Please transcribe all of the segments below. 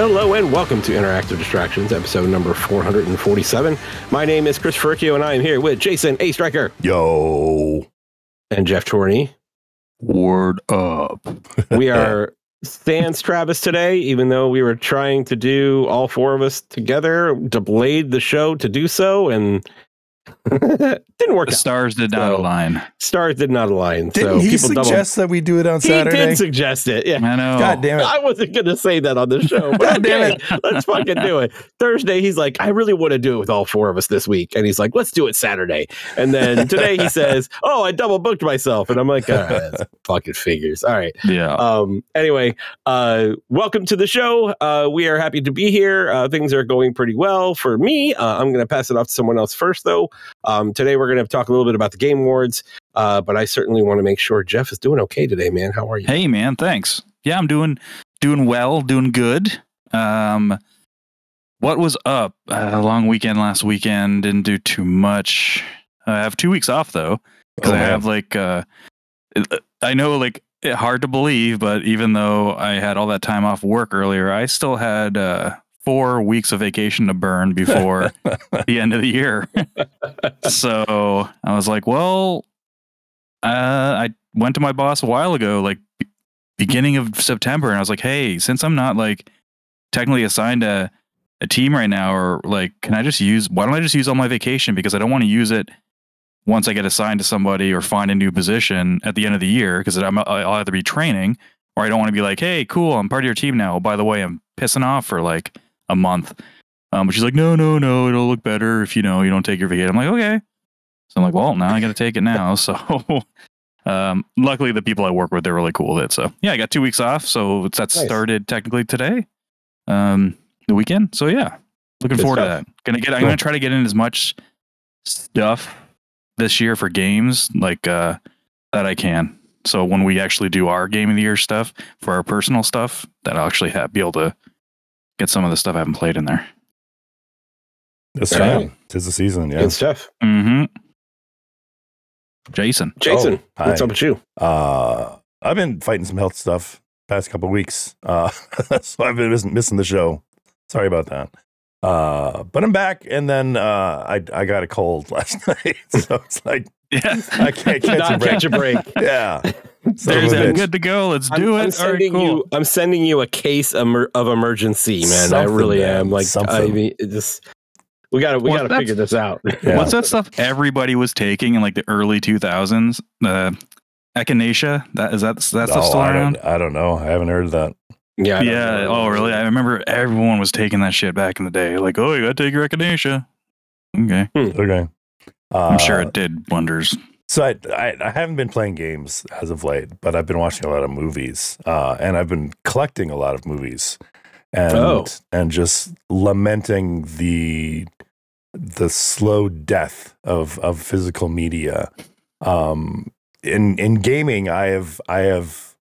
Hello and welcome to Interactive Distractions, episode number 447. My name is Chris Furkio and I am here with Jason A. Striker Yo. and Geoff Torney. Word up. We are sans Travis today, even though we were trying to do all four of us together, delayed the show to do so, and didn't work The out. stars did not So, align. Stars did not align. Didn't so he people double. suggest that we do it on Saturday? He Saturday? did suggest it. Yeah. I know. God damn it. I wasn't going to say that on the show. But God damn okay, let's fucking do it. Thursday, he's like, I really want to do it with all four of us this week. And he's like, let's do it Saturday. And then today he says, oh, I double booked myself. And I'm like, that's fucking figures. All right. Yeah. Um, anyway, uh, welcome to the show. Uh, we are happy to be here. Uh, things are going pretty well for me. Uh, I'm going to pass it off to someone else first, though. Um, today, we're going to talk a little bit about the Game Awards, uh, but I certainly want to make sure Geoff is doing okay today, man. How are you? hey man, thanks. Yeah, I'm doing doing well, doing good. Um what was up? Uh, long weekend last weekend, didn't do too much. I have 2 weeks off though because Oh, I have like uh I know like hard to believe, but even though I had all that time off work earlier, I still had uh 4 weeks of vacation to burn before the end of the year. so I was like, well, uh, I went to my boss a while ago, like be- beginning of September, and I was like, hey, since I'm not like technically assigned a, a team right now, or like, can I just use, why don't I just use all my vacation? Because I don't want to use it once I get assigned to somebody or find a new position at the end of the year, because I'll either be training or I don't want to be like, hey, cool, I'm part of your team now. By the way, I'm pissing off for like a month. Um, but she's like, no, no, no, it'll look better if you know you don't take your vacation. I'm like, okay. So I'm like, well, now I got to take it now. So, um, luckily the people I work with they're really cool with it. So yeah, I got two weeks off. So that Nice. started technically today, um, the weekend. So yeah, looking Good forward to stuff. that. Gonna get. I'm gonna try to get in as much stuff this year for games like uh, that I can. So when we actually do our game of the year stuff for our personal stuff, that I'll actually have, be able to get some of the stuff I haven't played in there. That's All right. right. Tis the season, yeah. Good stuff. Mm-hmm. Jason. Jason, Oh, what's hi. up with you? Uh, I've been fighting some health stuff past couple weeks. Uh, so I've been missing, missing the show. Sorry about that. Uh, but I'm back, and then uh, I I got a cold last night, so it's like Yeah. I can't catch a break. catch a break. Yeah, Son There's of a Good to go. Let's I'm, do I'm it. All right, sending cool. you. I'm sending you a case emer- of emergency, man. I really man. am. Like, I Something. mean, it just we got to we Well, got to figure this out. Yeah. What's that stuff everybody was taking in like the early 2000s? Uh, echinacea. That is that that stuff Oh, still I around? don't, I don't know. I haven't heard of that. yeah. Yeah. know. Oh, really? I remember everyone was taking that shit back in the day. Like, oh, you gotta take your echinacea. Okay. Okay. Uh, I'm sure it did wonders. So I, I I haven't been playing games as of late, but I've been watching a lot of movies, uh, and I've been collecting a lot of movies, and Oh. and just lamenting the the slow death of of physical media. Um, in in gaming, I have I have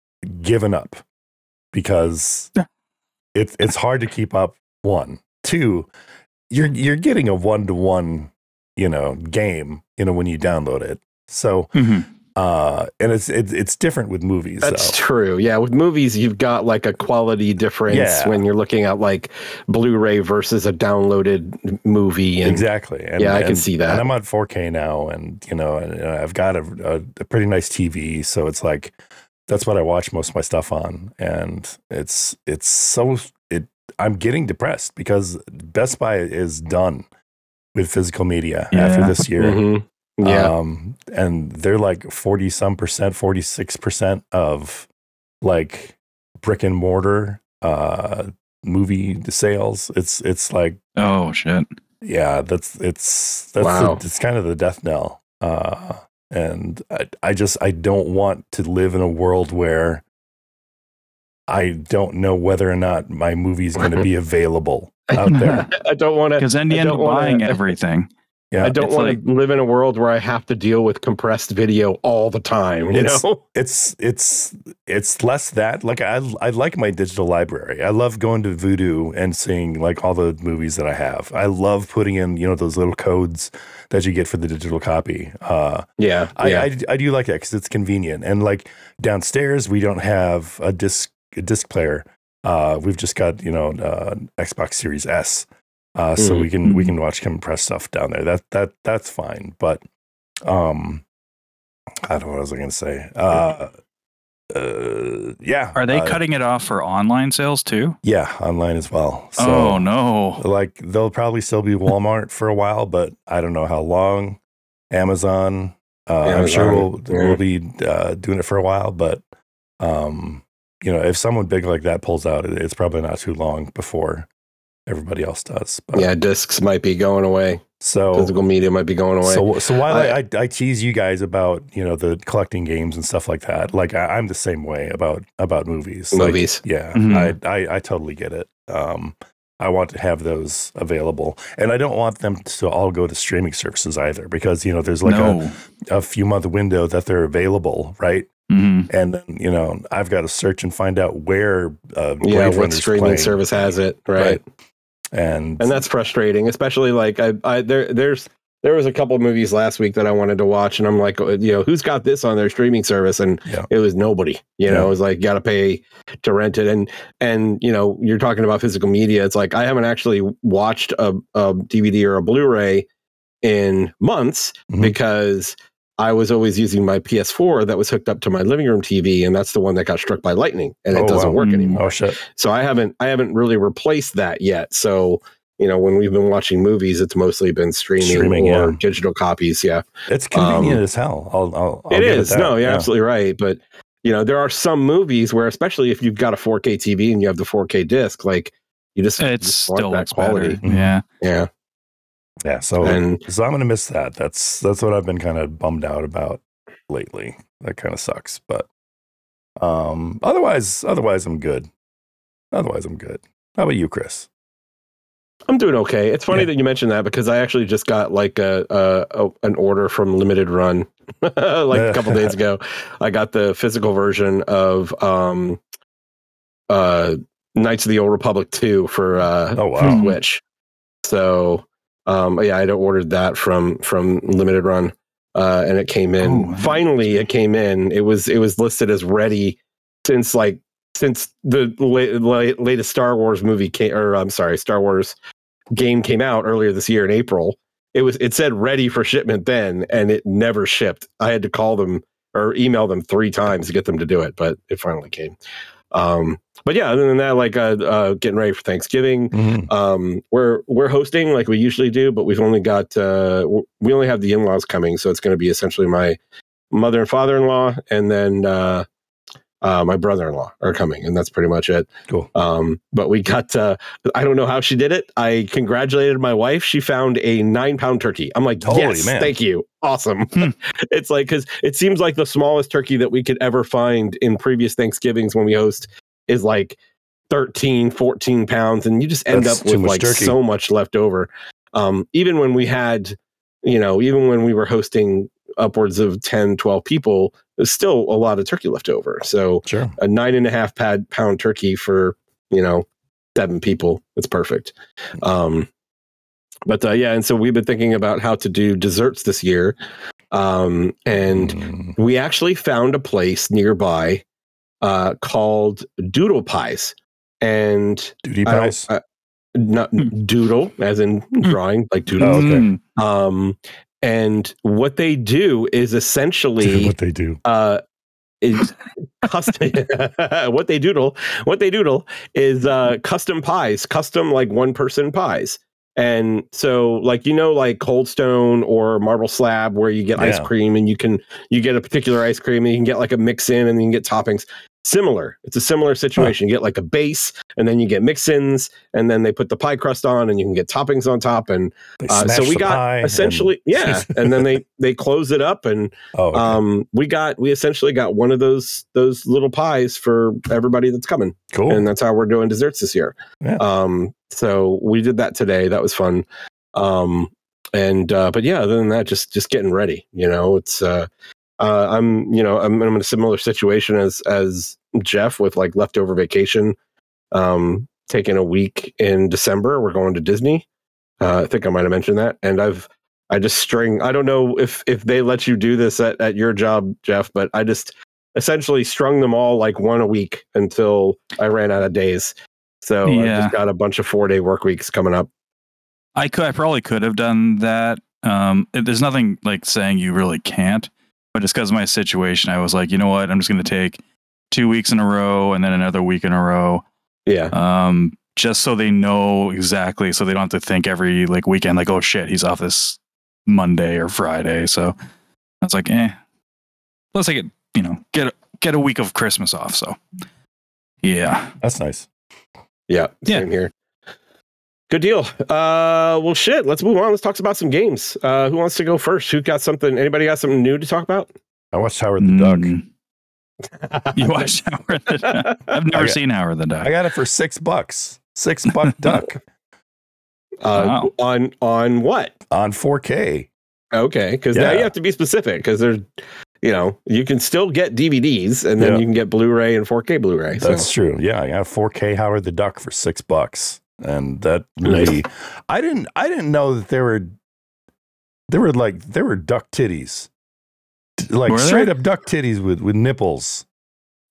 given up because it's it's hard to keep up. One, two, you're you're getting a one to one, you know, game, you know, when you download it. So, Mhm. uh, and it's it's it's different with movies. That's though. true. Yeah, with movies, you've got like a quality difference Yeah. when you're looking at like Blu-ray versus a downloaded movie. And exactly. And, Yeah, I can see that. And I'm on 4K now, and you know, and, and I've got a, a, a pretty nice TV, so it's like that's what I watch most of my stuff on, and it's it's so it. I'm getting depressed because Best Buy is done with physical media after this year. Mhm. yeah, Um, and they're like 40 some percent, 46 percent of like brick and mortar uh movie sales. It's it's like Oh shit. yeah, that's it's that's Wow. the, it's kind of the death knell. Uh and I, I just I don't want to live in a world where I don't know whether or not my movie is going to be available out there. I don't want to. Because then you end don't up wanna- buying everything. Yeah. I don't It's want like- to live in a world where I have to deal with compressed video all the time. You It's- know, it's it's it's less that like I I like my digital library. I love going to Vudu and seeing like all the movies that I have. I love putting in you know those little codes that you get for the digital copy. Uh, yeah, I, yeah. I I do like that because it's convenient. And like downstairs we don't have a disc a disc player. Uh, we've just got you know uh, Xbox Series S, uh, so Mhm. we can we Mhm. can watch compressed stuff down there. That that that's fine. But um, I don't know what was I going to say. Uh, uh, yeah. Are they uh, cutting it off for online sales too? Yeah, online as well. So, oh no. like they'll probably still be Walmart for a while, but I don't know how long. Amazon, uh, I'm sure we'll yeah. we'll be uh, doing it for a while, but um, you know, if someone big like that pulls out, it's probably not too long before everybody else does. But, Yeah, discs might be going away. So Physical media might be going away. so so while I, I- I, I tease you guys about you know the collecting games and stuff like that, like I, I'm the same way about about movies. Like, Movies. yeah, Mhm. I, I I totally get it. Um, I want to have those available, and I don't want them to all go to streaming services either, because you know there's like no. a, a few month window that they're available, right? Mhm. And then you know I've got to search and find out where uh, yeah, Blade what streaming playing. service has it, right? Right. and And that's frustrating, especially like I, I there there's there was a couple of movies last week that I wanted to watch, and I'm like, uh, you know, who's got this on their streaming service? And Yeah. it was nobody. You know, Yeah. it was like got to pay to rent it, and and you know, you're talking about physical media. It's like I haven't actually watched a, a DVD or a Blu-ray in months Mhm. because I was always using my PS4 that was hooked up to my living room TV, and that's the one that got struck by lightning, and Oh, it doesn't wow. work Mm. anymore. oh shit, So I haven't I haven't really replaced that yet. So you know, when we've been watching movies, it's mostly been streaming, Streaming, or yeah. digital copies. Yeah, it's convenient Um, as hell. I'll, I'll, I'll it give is. that. no, you're Yeah. absolutely right. But you know, there are some movies where, especially if you've got a 4K TV and you have the 4K disc, like you just you It just still that looks better. Yeah. Yeah, Yeah, so and so I'm gonna miss that. That's that's what I've been kind of bummed out about lately. That kind of sucks, but um, otherwise, otherwise I'm good. Otherwise, I'm good. How about you, Chris? I'm doing okay. It's funny Yeah. that you mentioned that because I actually just got like a, a, a an order from Limited Run like a couple days ago. I got the physical version of um uh Knights of the Old Republic 2 for uh Oh for wow, Switch. So um yeah, I'd ordered that from from Limited Run. Uh and it came in. Oh, Finally it came in. It was it was listed as ready since like since the la- la- latest Star Wars movie came or I'm sorry, Star Wars game came out earlier this year in April. It was it said ready for shipment then and it never shipped. I had to call them or email them three times to get them to do it, but it finally came. Um but yeah, other than that, like uh, uh getting ready for Thanksgiving. Mhm. Um we're we're hosting like we usually do, but we've only got uh we only have the in-laws coming, so it's gonna be essentially my mother and father-in-law and then uh uh, my brother-in-law are coming, and that's pretty much it. Cool. Um, but we got, uh, I don't know how she did it. I congratulated my wife. She found a nine pound turkey. I'm like, Holy yes, man. thank you. Awesome. Hmm. it's like, cause it seems like the smallest turkey that we could ever find in previous Thanksgivings when we host is like 13, 14 pounds. And you just end That's up with like turkey. so much left over. Um, even when we had, you know, even when we were hosting upwards of 10, 12 people, there's still a lot of turkey left over. So, Sure. a nine and a half pad pound turkey for you know seven people it's perfect um but uh, yeah and so we've been thinking about how to do desserts this year um and Mm. we actually found a place nearby uh called doodle pies and duty don't- pies. I- not doodle as in drawing like doodle Oh, okay. Mm. um and what they do is essentially what they do. uh is custom what they doodle what they doodle is uh custom pies custom like one person pies and so like you know like cold stone or marble slab where you get ice cream and you can you get a particular ice cream and you can get like a mix in and you can get toppings similar. It's a similar situation. You get like a base and then you get mix-ins and then they put the pie crust on and you can get toppings on top and uh, so we got pie and- essentially yeah and then they they close it up and oh, okay. um we got we essentially got one of those those little pies for everybody that's coming. Cool. and that's how we're doing desserts this year. Yeah. um so we did that today. That was fun. Um and uh but yeah other than that just just getting ready you know? It's uh uh i'm you know i'm, I'm in a similar situation as as Geoff with like leftover vacation um taking a week in december we're going to disney uh, i think i might have mentioned that and i've I just string. I don't know if if they let you do this at, at your job, Geoff, but I just essentially strung them all like one a week until I ran out of days. So I Yeah. just got a bunch of four day work weeks coming up. I could, I probably could have done that. Um, there's nothing like saying you really can't, but just because of my situation, I was like, you know what, I'm just going to take two weeks in a row and then another week in a row, Yeah. um, just so they know exactly, so they don't have to think every like weekend, like, oh shit, he's off this Monday or Friday. So I was like, eh, let's take you know, get a, get a week of Christmas off. So yeah, That's nice. Yeah. Yeah. Same here. Good deal. Uh, well, shit. Let's move on. Let's talk about some games. Uh, who wants to go first? Who got something? Anybody got something new to talk about? I watched Howard the Duck. Mm, you watched Howard the Duck? I've never got- seen Howard the Duck. I got it for six bucks. Six buck duck Uh, Wow. On on what? on 4K. Okay, because now you have to be specific because there's, you know, you can still get DVDs and then Yeah. you can get Blu-ray and 4K Blu-ray. So That's true. Yeah, I got 4K Howard the Duck for six bucks, and that Nice. I didn't. I didn't know that there were. There were like there were duck titties, like Were there? straight up duck titties with with nipples.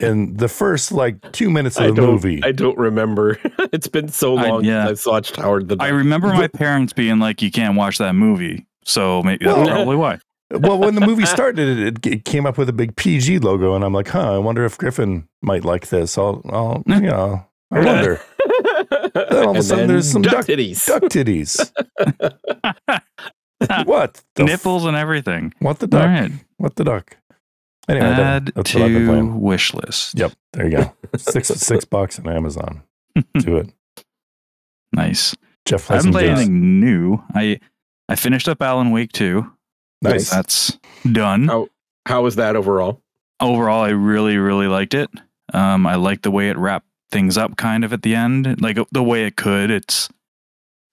In the first like two minutes I of the movie, I don't remember. it's been so I- long yeah. since I've watched Howard the. I remember my parents being like, "You can't watch that movie." So maybe Well- that's probably why. well, when the movie started, it, it came up with a big PG logo, and I'm like, huh, I wonder if Griffin might like this. I'll, I'll, you know, I wonder. All of a sudden then there's some duck- titties. duck titties. what? The f- Nipples and everything. what the All duck? right. What the duck? Anyway, that- Add that's what I've been to wish list. Yep, there you go. Six six bucks on Amazon. Do it. Nice. Geoff I plays haven't some played anything new. I I finished up Alan Wake 2. Nice. That's done. Oh. How was that overall? Overall, I really, really liked it. Um, I liked the way it wrapped things up kind of at the end. Like the way it could. It's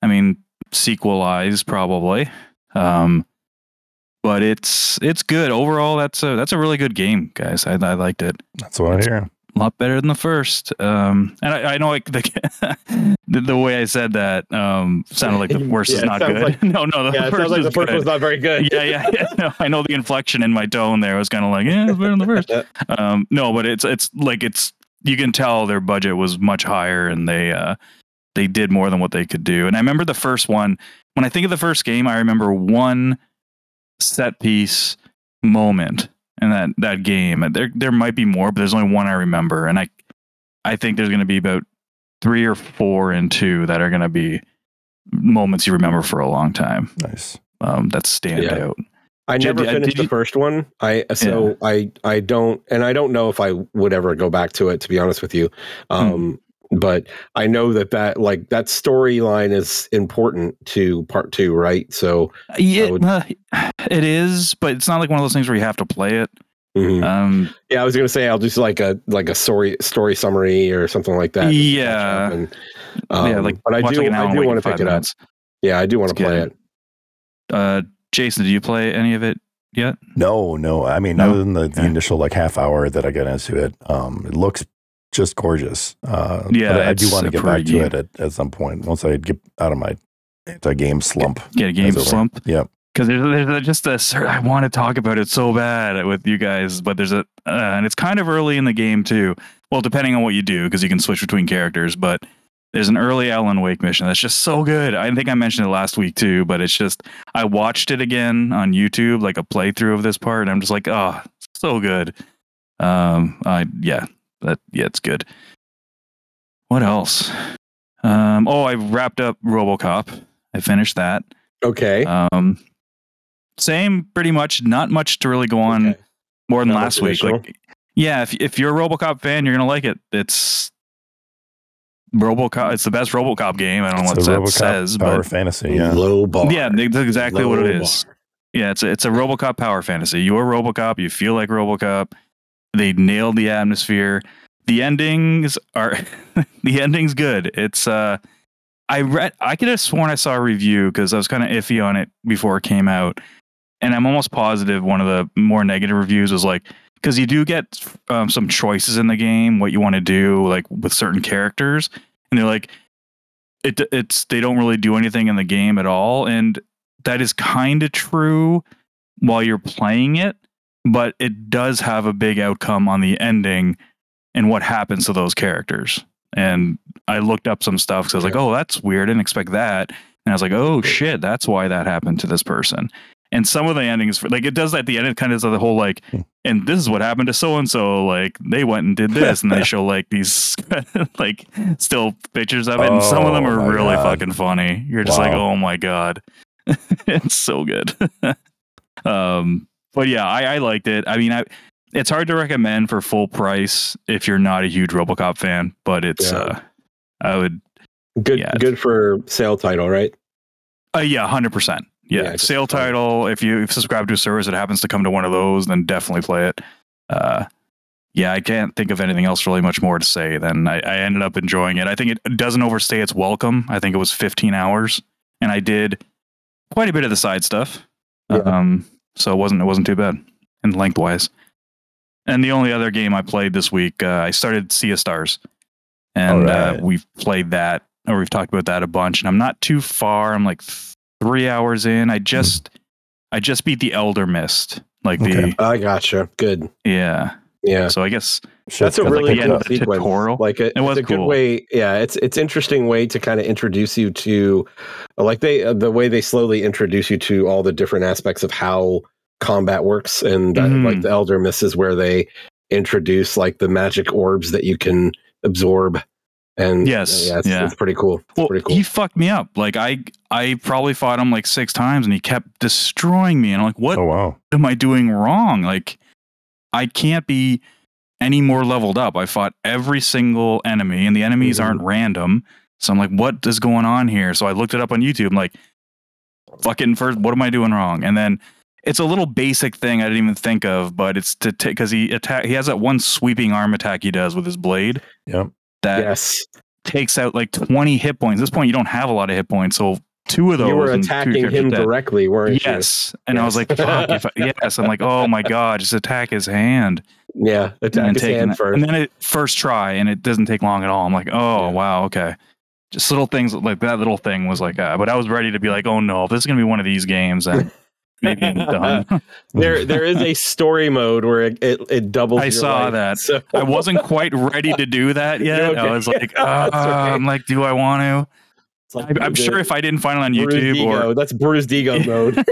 I mean, sequelized probably. Um but it's it's good. Overall, that's a that's a really good game, guys. I, I liked it. That's what I hear. a lot better than the first. Um, and I, I know like the, the the way I said that um, sounded like the worst Yeah, is not good. like- no, no, the Yeah, it first sounds like is the first good. was not very good. yeah, yeah, yeah. No, I know the inflection in my tone there was kind of like, yeah, it's better than the first. Um, no, but it's it's like it's you can tell their budget was much higher and they uh, they did more than what they could do. And I remember the first one. When I think of the first game, I remember one set piece moment in that that game. There there might be more, but there's only one I remember, and I I think there's going to be about three or four in two that are going to be moments you remember for a long time. Nice. Um, that stand Yeah. out. I Did- never uh, finished the you- first one. I so I I don't and I don't know if I would ever go back to it to be honest with you. Hmm. Um but I know that that like that storyline is important to part 2, right? So Yeah, would- uh, it is, but it's not like one of those things where you have to play it. mhm. Um, yeah, I was going to say I'll just like a like a story story summary or something like that. just to catch Yeah. and, um, yeah, like but I do like I do want to pick five it up. Yeah, I do want to play good. it. Uh, Jason, did you play any of it yet? No, no. I mean, No? other than the, the initial like half hour that I got into it, um, it looks just gorgeous. Uh, Yeah, but I, I do want to get back to game. it at, at some point once I get out of my anti-game slump. Get a game slump? Yep. because there's, there's just a cer- I want to talk about it so bad with you guys, but there's a uh, and it's kind of early in the game too. Well, depending on what you do, because you can switch between characters. But there's an early Alan Wake mission that's just so good. I think I mentioned it last week too, but it's just I watched it again on YouTube, like a playthrough of this part, and I'm just like, oh, so good. Um, I yeah, that yeah, it's good. What else? Um, oh, I wrapped up RoboCop. I finished that. Okay. Um, same, pretty much. Not much to really go on Okay. more than Not last week. Like, yeah, if if you're a RoboCop fan, you're gonna like it. It's RoboCop. It's the best RoboCop game. I don't know what that RoboCop says, Power but fantasy. Yeah. Low bar. yeah, that's exactly what it is. Bar. Yeah, it's a, it's a RoboCop power fantasy. You're RoboCop. You feel like RoboCop. They nailed the atmosphere. The endings are the ending's good. It's uh, I read. I could have sworn I saw a review because I was kind of iffy on it before it came out, and I'm almost positive one of the more negative reviews was like because you do get um, some choices in the game what you want to do like with certain characters, and they're like it it's they don't really do anything in the game at all, and that is kind of true while you're playing it. but it does have a big outcome on the ending and what happens to those characters. And I looked up some stuff because I was like, oh, that's weird. I didn't expect that. And I was like, oh shit, that's why that happened to this person. And some of the endings, like it does at the end, it kind of does the whole like, Hmm. and this is what happened to so and so. Like they went and did this, and they show like these like still pictures of it, and some of them Oh, are really God. fucking funny. You're just like, oh my god, it's so good. um, but yeah, I, I liked it. I mean, I it's hard to recommend for full price if you're not a huge RoboCop fan, but it's Yeah. uh, I would Good, Yeah. good for sale title, right? Uh, yeah, hundred percent. Yeah, Yeah, sale title. If you subscribe to a service that happens to come to one of those, then definitely play it. Uh, yeah, I can't think of anything else really much more to say. Than I, I ended up enjoying it. I think it doesn't overstay its welcome. I think it was 15 hours, and I did quite a bit of the side stuff. Yeah. Um, so it wasn't it wasn't too bad and lengthwise. And the only other game I played this week, uh, I started Sea of Stars, and uh, we've played that or we've talked about that a bunch. And I'm not too far. I'm like three hours in. I just I just beat the Elder Mist, like Okay. I gotcha. Good. yeah. Yeah. So I guess That's a really the got cool sequence. tutorial. Like it, It was it's a good way. Yeah, it's it's interesting way to kind of introduce you to, like they uh, the way they slowly introduce you to all the different aspects of how combat works, and that, Mhm. like the Elder Mist is where they introduce like the magic orbs that you can absorb. And Yes, yeah, it's, yeah. it's pretty cool. It's well, pretty cool. he fucked me up. Like I I probably fought him like six times, and he kept destroying me. And I'm like, what Oh wow. am I doing wrong? Like, I can't be any more leveled up. I fought every single enemy, and the enemies Mhm. aren't random. So I'm like, what is going on here? So I looked it up on YouTube. I'm like, fucking first, what am I doing wrong? And then it's a little basic thing I didn't even think of, but it's to take because he attack. He has that one sweeping arm attack he does with his blade Yep. That yes, takes out like 20 hit points. At this point, you don't have a lot of hit points, so two of those you were attacking him dead. directly, weren't Yes. And I was like, fuck. I, yes. I'm like, oh my God, just attack his hand. Yeah, And attack then, his hand first. and then it first try, and it doesn't take long at all. I'm like, oh, Yeah. wow, okay. Just little things like that little thing was like, uh, but I was ready to be like, oh no, if this is going to be one of these games, then maybe I'm done. there there is a story mode where it it, it doubles. I saw life. that. So I wasn't quite ready to do that yet. Okay. I was like, okay. Ah, I'm like, do I want to? Like I'm sure if I didn't find it on YouTube ego. or that's Bruce ego mode.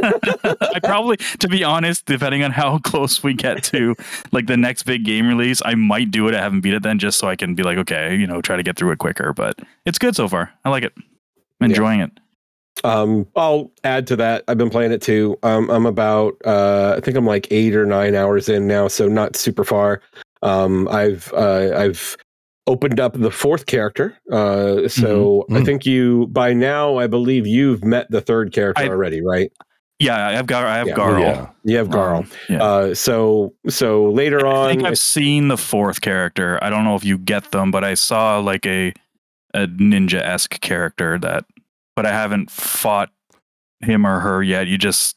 I probably, to be honest, depending on how close we get to like the next big game release, I might do it. I haven't beat it then, just so I can be like, okay, you know, try to get through it quicker. But it's good so far. I like it. I'm enjoying it. Um, I'll add to that. I've been playing it too. Um, I'm about uh, I think I'm like eight or nine hours in now, so not super far. Um, I've uh, I've opened up the fourth character. Uh, so I Mhm. think you by now I believe you've met the third character I- already, right? Yeah, I have Gar. I have Yeah. Garl. Yeah. You have Garl. Um, yeah. Uh, so so later I on, think I've seen the fourth character. I don't know if you get them, but I saw like a a ninja esque character that, but I haven't fought him or her yet. You just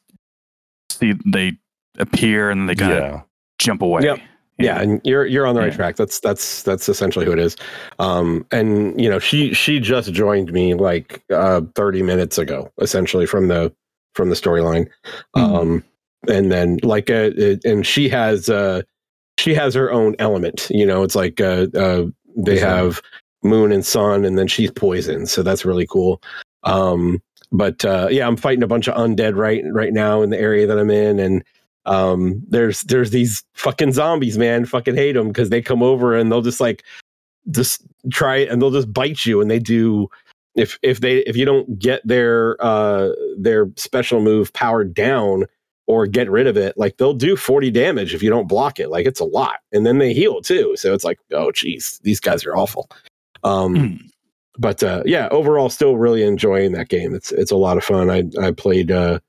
see they appear and they kind of Yeah. jump away. Yep. yeah and you're you're on the right Yeah. track that's that's that's essentially who it is um and you know she she just joined me like uh 30 minutes ago essentially from the from the storyline Mhm. um and then like uh it, and she has uh she has her own element you know it's like uh uh they have moon and sun and then she's poison so that's really cool um but uh yeah i'm fighting a bunch of undead right right now in the area that i'm in. And um there's there's these fucking zombies man. Fucking hate them because they come over and they'll just like just try it and they'll just bite you. And they do if if they if you don't get their uh their special move powered down or get rid of it like they'll do 40 damage if you don't block it. Like it's a lot. And then they heal too. So it's like oh geez these guys are awful. Um Hmm. But uh yeah overall still really enjoying that game it's it's a lot of fun i i played uh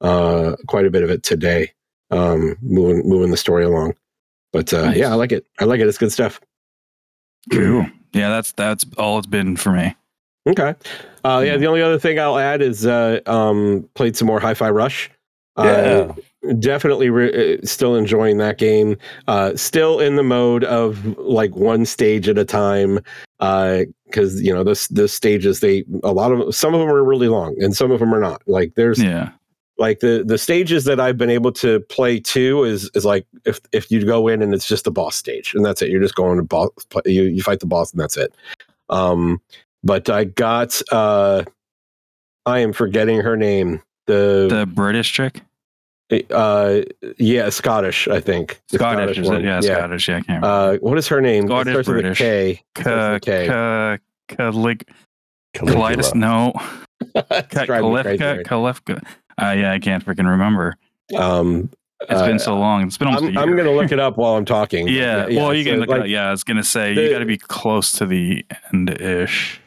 uh quite a bit of it today um moving moving the story along but uh Nice. yeah i like it i like it it's good stuff Cool. Yeah, that's that's all it's been for me. okay uh yeah Yeah. the only other thing i'll add is uh um played some more hi-fi rush Yeah. Uh, definitely re- uh, still enjoying that game uh still in the mode of like one stage at a time uh because you know this the stages they a lot of some of them are really long and some of them are not like there's Yeah. like the the stages that I've been able to play to is is like if if you go in and it's just the boss stage and that's it. You're just going to boss. You you fight the boss and that's it. Um, but I got uh, I am forgetting her name. The, The British chick, uh, yeah, Scottish, I think. The Scottish, is it? one. Yeah, Scottish. Yeah, I can't remember. Uh, what is her name? It Scottish, starts with a British. K. Ka- Starts with a K. ka- Calig- Caligula. Colitis? No. It's Ka- driving me crazy Kalefka? right Kalefka. Uh, yeah, I can't freaking remember. now. Um, It's uh, been so long. It's been almost I'm, a I'm year. going to look it up while I'm talking. Yeah, well, you so, can look like, it up. Yeah, I was gonna say the- you got to be close to the end ish.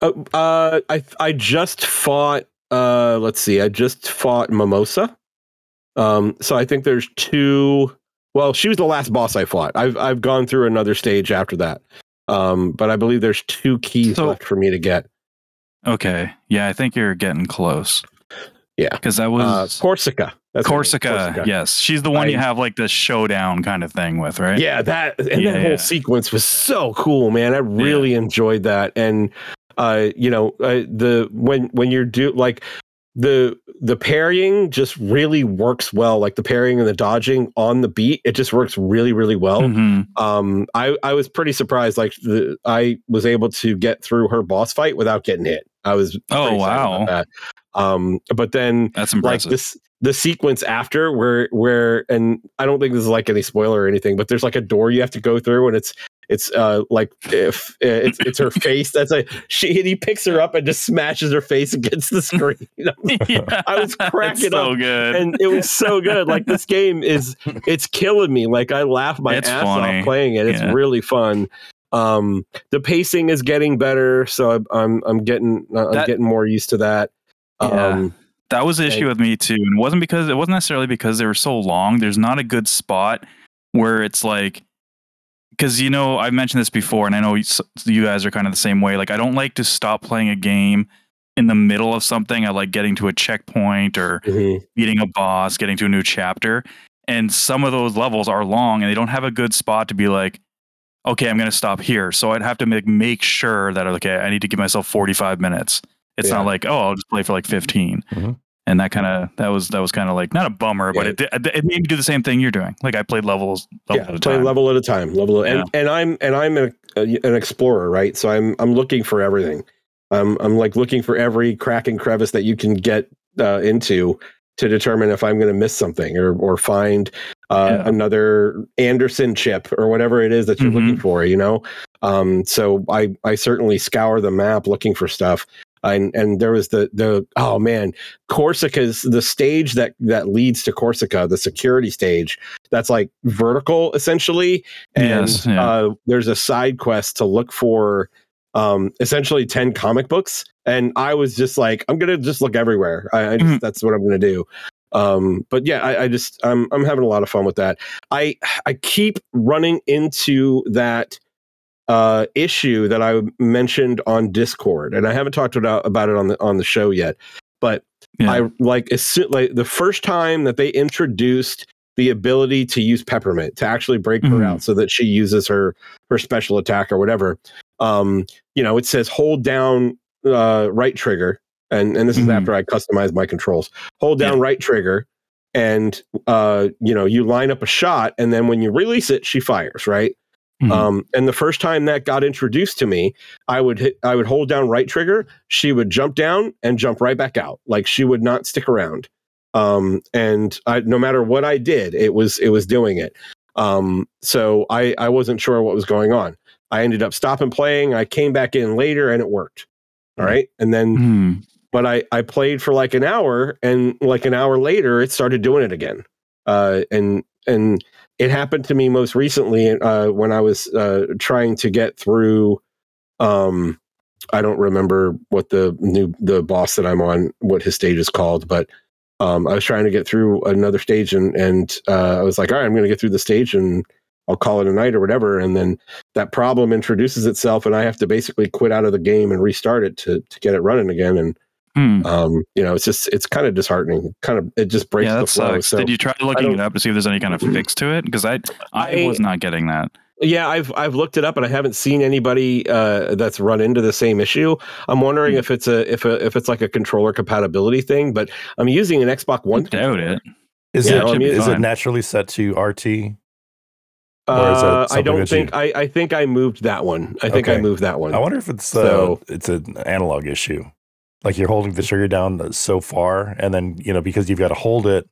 Uh, uh, I I just fought. Uh, let's see. I just fought Mimosa. Um, so I think there's two. Well, she was the last boss I fought. I've I've gone through another stage after that. Um, but I believe there's two keys So- left for me to get. Okay, yeah, I think you're getting close. Yeah. because that Uh, was Korsica. That's name, Korsica, Yes, she's the one you have like the showdown kind of thing with, right? Yeah, that and Yeah, that whole yeah. sequence was so cool, man. I really enjoyed that, and uh, you know, uh, the when when you're do like the the parrying just really works well. Like the parrying and the dodging on the beat, it just works really, really well. Mhm. Um, I I was pretty surprised. Like the I was able to get through her boss fight without getting hit. I was Oh, wow. about that. Um, but then That's like impressive. this the sequence after where where and I don't think this is like any spoiler or anything, but there's like a door you have to go through and it's it's uh like if uh, it's it's her face that's like she and he picks her up and just smashes her face against the screen. yeah, I was cracking so up, good. and it was so good. Like this game is it's killing me. Like I laugh my It's ass funny. off playing it. It's Yeah. really fun. Um the pacing is getting better, so I'm I'm, I'm getting uh, I'm That- getting more used to that. Yeah. Um That was the issue with me too, and it wasn't because it wasn't necessarily because they were so long. There's not a good spot where it's like, because you know I've mentioned this before, and I know you guys are kind of the same way. Like I don't like to stop playing a game in the middle of something. I like getting to a checkpoint or mhm. beating a boss, getting to a new chapter. And some of those levels are long, and they don't have a good spot to be like, okay, I'm going to stop here. So I'd have to make make sure that okay, I need to give myself 45 minutes. It's Yeah. not like oh, I'll just play for like 15. Mhm. And that kind of that was that was kind of like not a bummer, but it it made me do the same thing you're doing. Like I played levels, level yeah, at a play time. level at a time. Level, Yeah. and and I'm and I'm a, an explorer, right? So I'm I'm looking for everything. I'm I'm like looking for every crack and crevice that you can get uh, into to determine if I'm going to miss something or or find uh, Yeah. another Anderson chip or whatever it is that you're Mhm. looking for. You know, um, so I I certainly scour the map looking for stuff. And and there was the the oh man, Korsica's the stage that that leads to Korsica, the security stage. That's like vertical essentially, and Yes, yeah. uh, there's a side quest to look for um essentially 10 comic books and i was just like i'm gonna just look everywhere i, I just, Mhm. that's what i'm gonna do um but yeah I, I just i'm i'm having a lot of fun with that i i keep running into that uh issue that i mentioned on discord and i haven't talked about about it on the on the show yet but Yeah. I like as soon, like the first time that they introduced the ability to use peppermint to actually break her Mhm. out so that she uses her her special attack or whatever. Um, you know, it says hold down uh, right trigger, and and this is Mhm. after I customized my controls. Hold down Yeah. right trigger, and uh, you know you line up a shot, and then when you release it, she fires right. Mhm. Um, and the first time that got introduced to me, I would hit, I would hold down right trigger. She would jump down and jump right back out. Like she would not stick around. Um, and I, no matter what I did, it was it was doing it. Um, so I I wasn't sure what was going on. I ended up stopping playing. I came back in later and it worked. All right, and then Mhm. but I I played for like an hour, and like an hour later, it started doing it again. Uh, and and it happened to me most recently uh, when I was uh, trying to get through. Um, I don't remember what the new the boss that I'm on, what his stage is called, but um, I was trying to get through another stage, and and uh, I was like, all right, I'm going to get through the stage, and I'll call it a night or whatever. And then that problem introduces itself, and I have to basically quit out of the game and restart it to to get it running again. And Hmm. um, you know, it's just it's kind of disheartening. Kind of it just breaks Yeah, the flow. sucks. So Did you try looking it up to see if there's any kind of fix to it? Because I, I I- was not getting that. Yeah, I've I've looked it up and I haven't seen anybody uh, that's run into the same issue. I'm wondering Hmm. if it's a if a, if it's like a controller compatibility thing. But I'm using an Xbox One. Doubt controller. it. Is Yeah, it I mean, is it naturally set to RT? Or is that Uh, I don't that you- think I, I think I moved that one. I think I moved that one. I wonder if it's uh, So- it's an analog issue. Like you're holding the trigger down so far, and then you know because you've got to hold it.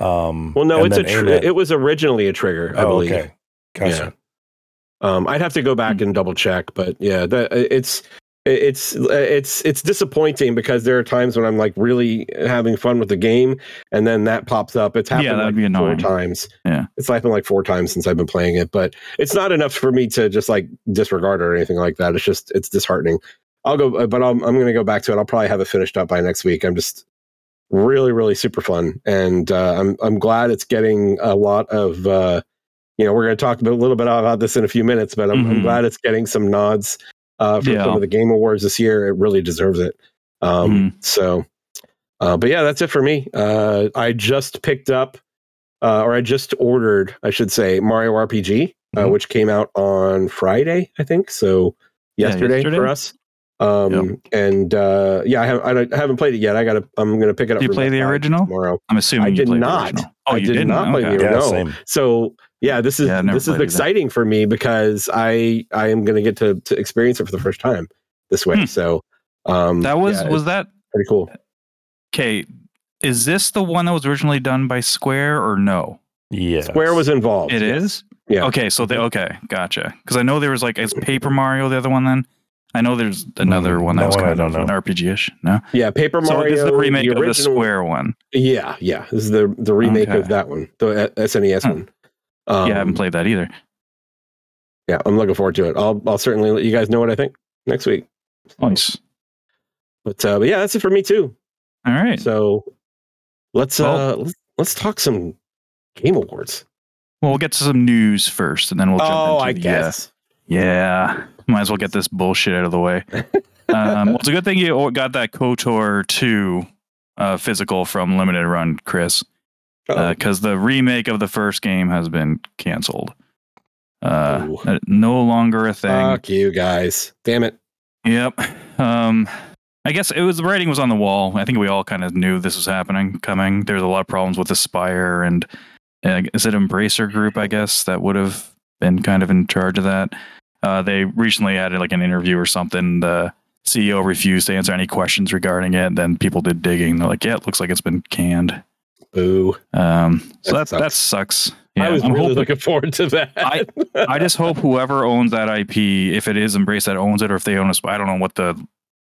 Um, well, no, it's a tr- it. it was originally a trigger, I oh, believe. okay, gotcha. Um, I'd have to go back Hmm. and double check, but yeah, that it's it's it's it's disappointing because there are times when I'm like really having fun with the game, and then that pops up. It's happened Yeah, that'd like be four annoying. times. Yeah. it's happened like four times since I've been playing it, but it's not enough for me to just like disregard or anything like that. It's just it's disheartening. I'll go, but I'm I'm going to go back to it. I'll probably have it finished up by next week. I'm just really really super fun, and uh, I'm I'm glad it's getting a lot of. Uh, you know, we're going to talk a little bit about this in a few minutes, but I'm, I'm Mhm. glad it's getting some nods uh, from Yeah. some of the Game Awards this year. It really deserves it. Um, Mm-hmm. So, uh, but yeah, that's it for me. Uh, I just picked up, uh, or I just ordered, I should say, Mario RPG, uh, Mhm. which came out on Friday, I think. So Yeah, yesterday, yesterday. for us. Um, and uh, yeah, I haven't, I I haven't played it yet. I got to, I'm going to pick it up. Did you play the original? tomorrow? I'm assuming I you did not. the. Oh, I you did didn't? not play the original. Yeah, No. So yeah, this is Yeah, this is played either. exciting for me because I I am going to get to to experience it for the first time this way. Hmm. So um, That was yeah, was that pretty cool. okay? Is this the one that was originally done by Square or no? Yeah, Square was involved. It yes. is. Yeah. Okay, so they okay, gotcha. Because I know there was like is Paper Mario the other one. Then I know there's another Mm, one that that was one I kind don't of know. an RPG-ish. No, Yeah, Paper so Mario. this is the remake of the original- Square one. Yeah, yeah. This is the the remake Okay. of that one, the uh, SNES Hmm. one. Um, yeah, I haven't played that either. Yeah, I'm looking forward to it. I'll I'll certainly let you guys know what I think next week. Nice. But uh, but yeah, that's it for me too. All right. So let's Well- uh let's, let's talk some game awards. Well, we'll get to some news first, and then we'll jump oh, into I the, uh, guess. Yeah, might as well get this bullshit out of the way. um, well, it's a good thing you got that KOTOR 2 uh, physical from Limited Run, Chris, because the remake of the first game has been canceled. Uh, uh, no longer a thing. Fuck you guys. Damn it. Yep. Um, I guess it was the writing was on the wall. I think we all kind of knew this was happening, coming. There's a lot of problems with Aspyr and uh, is it Embracer Group? I guess that would have been kind of in charge of that. Uh, they recently had like an interview or something. The CEO refused to answer any questions regarding it. Then people did digging. They're like, "Yeah, it looks like it's been canned." Boo. Um, so That that that sucks. Yeah, I was I'm really hoping- looking forward to that. I- I just hope whoever owns that IP, if it is Embrace that owns it, or if they own it, I don't know what the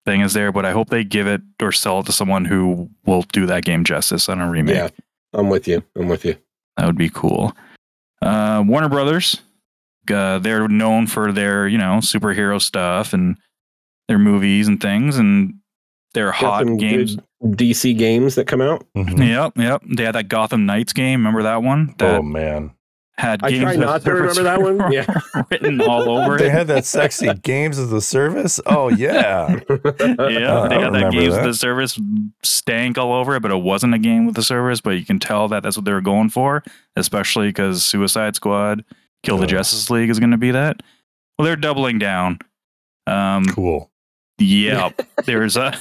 thing is there, but I hope they give it or sell it to someone who will do that game justice on a remake. yeah, I'm with you. I'm with you. That would be cool. Uh, Warner Brothers, uh, they're known for their you know superhero stuff and their movies and things, and their Got hot some games. good DC games that come out. Mhm. Yep, yep. They had that Gotham Knights game. Remember that one? That Oh man, had I games try not to remember that one. Yeah. written all over it they it. had that sexy games of the service. Oh yeah, Yeah, Uh, they I got that remember games with that. the service stank all over it, but it wasn't a game with the service. But you can tell that that's what they were going for, especially because Suicide Squad, Kill the. Justice League is going to be that. Well, they're doubling down. Um, cool. yeah, there's a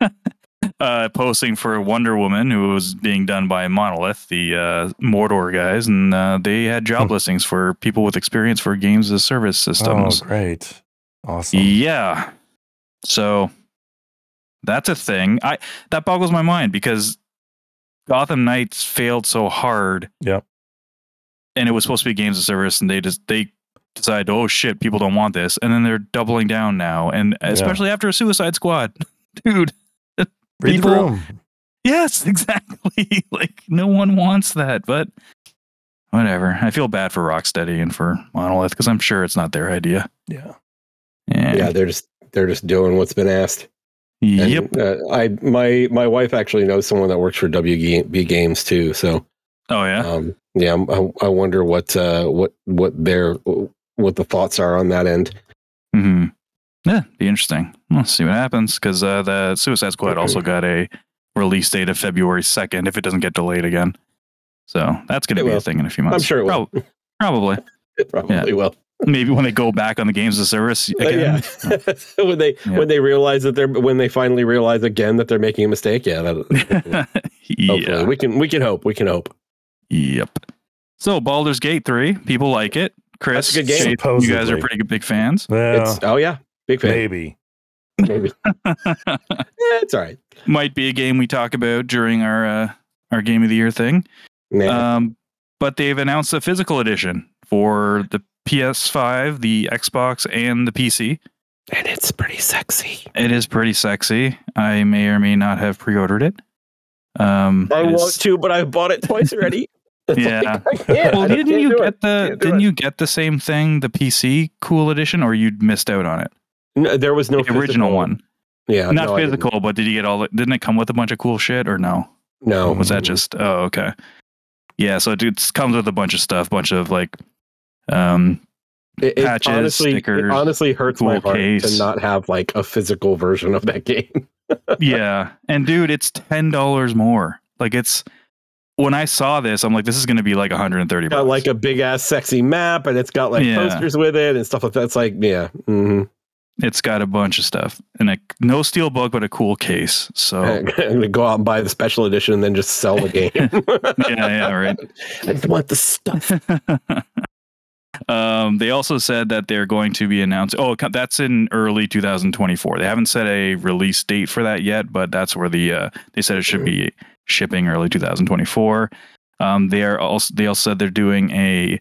uh, posting for Wonder Woman, who was being done by Monolith, the uh, Mordor guys, and uh, they had job Hmm. listings for people with experience for games as service systems. Oh great, awesome. Yeah. So that's a thing. I that boggles my mind because Gotham Knights failed so hard. Yep. And it was supposed to be games of service, and they just they decided, oh shit, people don't want this, and then they're doubling down now, and especially after a Suicide Squad, dude. Read the people- room. Yes, exactly. like no one wants that, but whatever. I feel bad for Rocksteady and for Monolith because I'm sure it's not their idea. Yeah. And, yeah, they're just they're just doing what's been asked. And, Yep. uh, I my my wife actually knows someone that works for WB Games too. So Oh yeah. um, yeah, I, I wonder what uh, what what their what the thoughts are on that end. hmm Yeah, be interesting. We'll see what happens because uh, the Suicide Squad also got a release date of February second if it doesn't get delayed again. So that's going to be will. a thing in a few months. I'm sure it will. Prob- Probably. It probably Yeah. will. Maybe when they go back on the games of service Uh, again. yeah. when they Yeah. when they realize that they're when they finally realize again that they're making a mistake. Yeah. That, hopefully. yeah. We can we can hope. We can hope. Yep. So Baldur's Gate 3, people like it. Chris, That's a good game. Shane, you guys are pretty good big fans. Well, It's oh yeah. Big fan. maybe. Maybe. Yeah, it's all right. Might be a game we talk about during our uh, our game of the year thing. Yeah. Um, but they've announced a physical edition for the PS5, the Xbox, and the PC. and it's pretty sexy. It is pretty sexy. I may or may not have pre-ordered it. Um, I want to, but I bought it twice already. It's Yeah. like, well, didn't you get it. the didn't it. you get the same thing, the PC cool edition, or you missed out on it? No, there was no the original one, Yeah, not no, physical, but did you get all? the- Didn't it come with a bunch of cool shit, or no? No, Or was that just? Oh, okay. Yeah, so it, it comes with a bunch of stuff, bunch of like, um, it, it patches, honestly, it stickers, honestly hurts my cool heart case. to not have like a physical version of that game. yeah, and dude, it's ten dollars more. Like it's when I saw this, I'm like, this is going to be like 130 bucks. got like a big ass sexy map, and it's got like Yeah. posters with it and stuff like that. It's like, yeah, hmm it's got a bunch of stuff and a no steel book, but a cool case. So I'm gonna go out and buy the special edition and then just sell the game. yeah, yeah, right. I want the stuff. Um, they also said that they're going to be announced. Oh, that's in early 2024. They haven't set a release date for that yet, but that's where the uh, they said it should be shipping early 2024. Um, they are also they also said they're doing a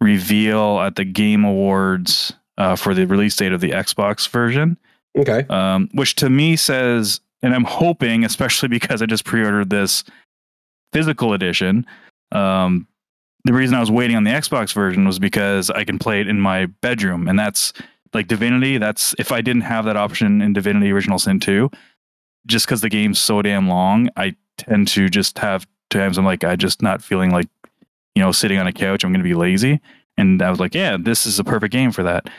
reveal at the Game Awards uh, for the release date of the Xbox version, Okay. um, which to me says, and I'm hoping, especially because I just pre-ordered this physical edition. Um, the reason I was waiting on the Xbox version was because I can play it in my bedroom, and that's like Divinity. That's if I didn't have that option in Divinity Original Sin 2, just because the game's so damn long, I tend to just have times I'm like, I just not feeling like, you know, sitting on a couch. I'm to be lazy, and I was like, yeah, this is a perfect game for that.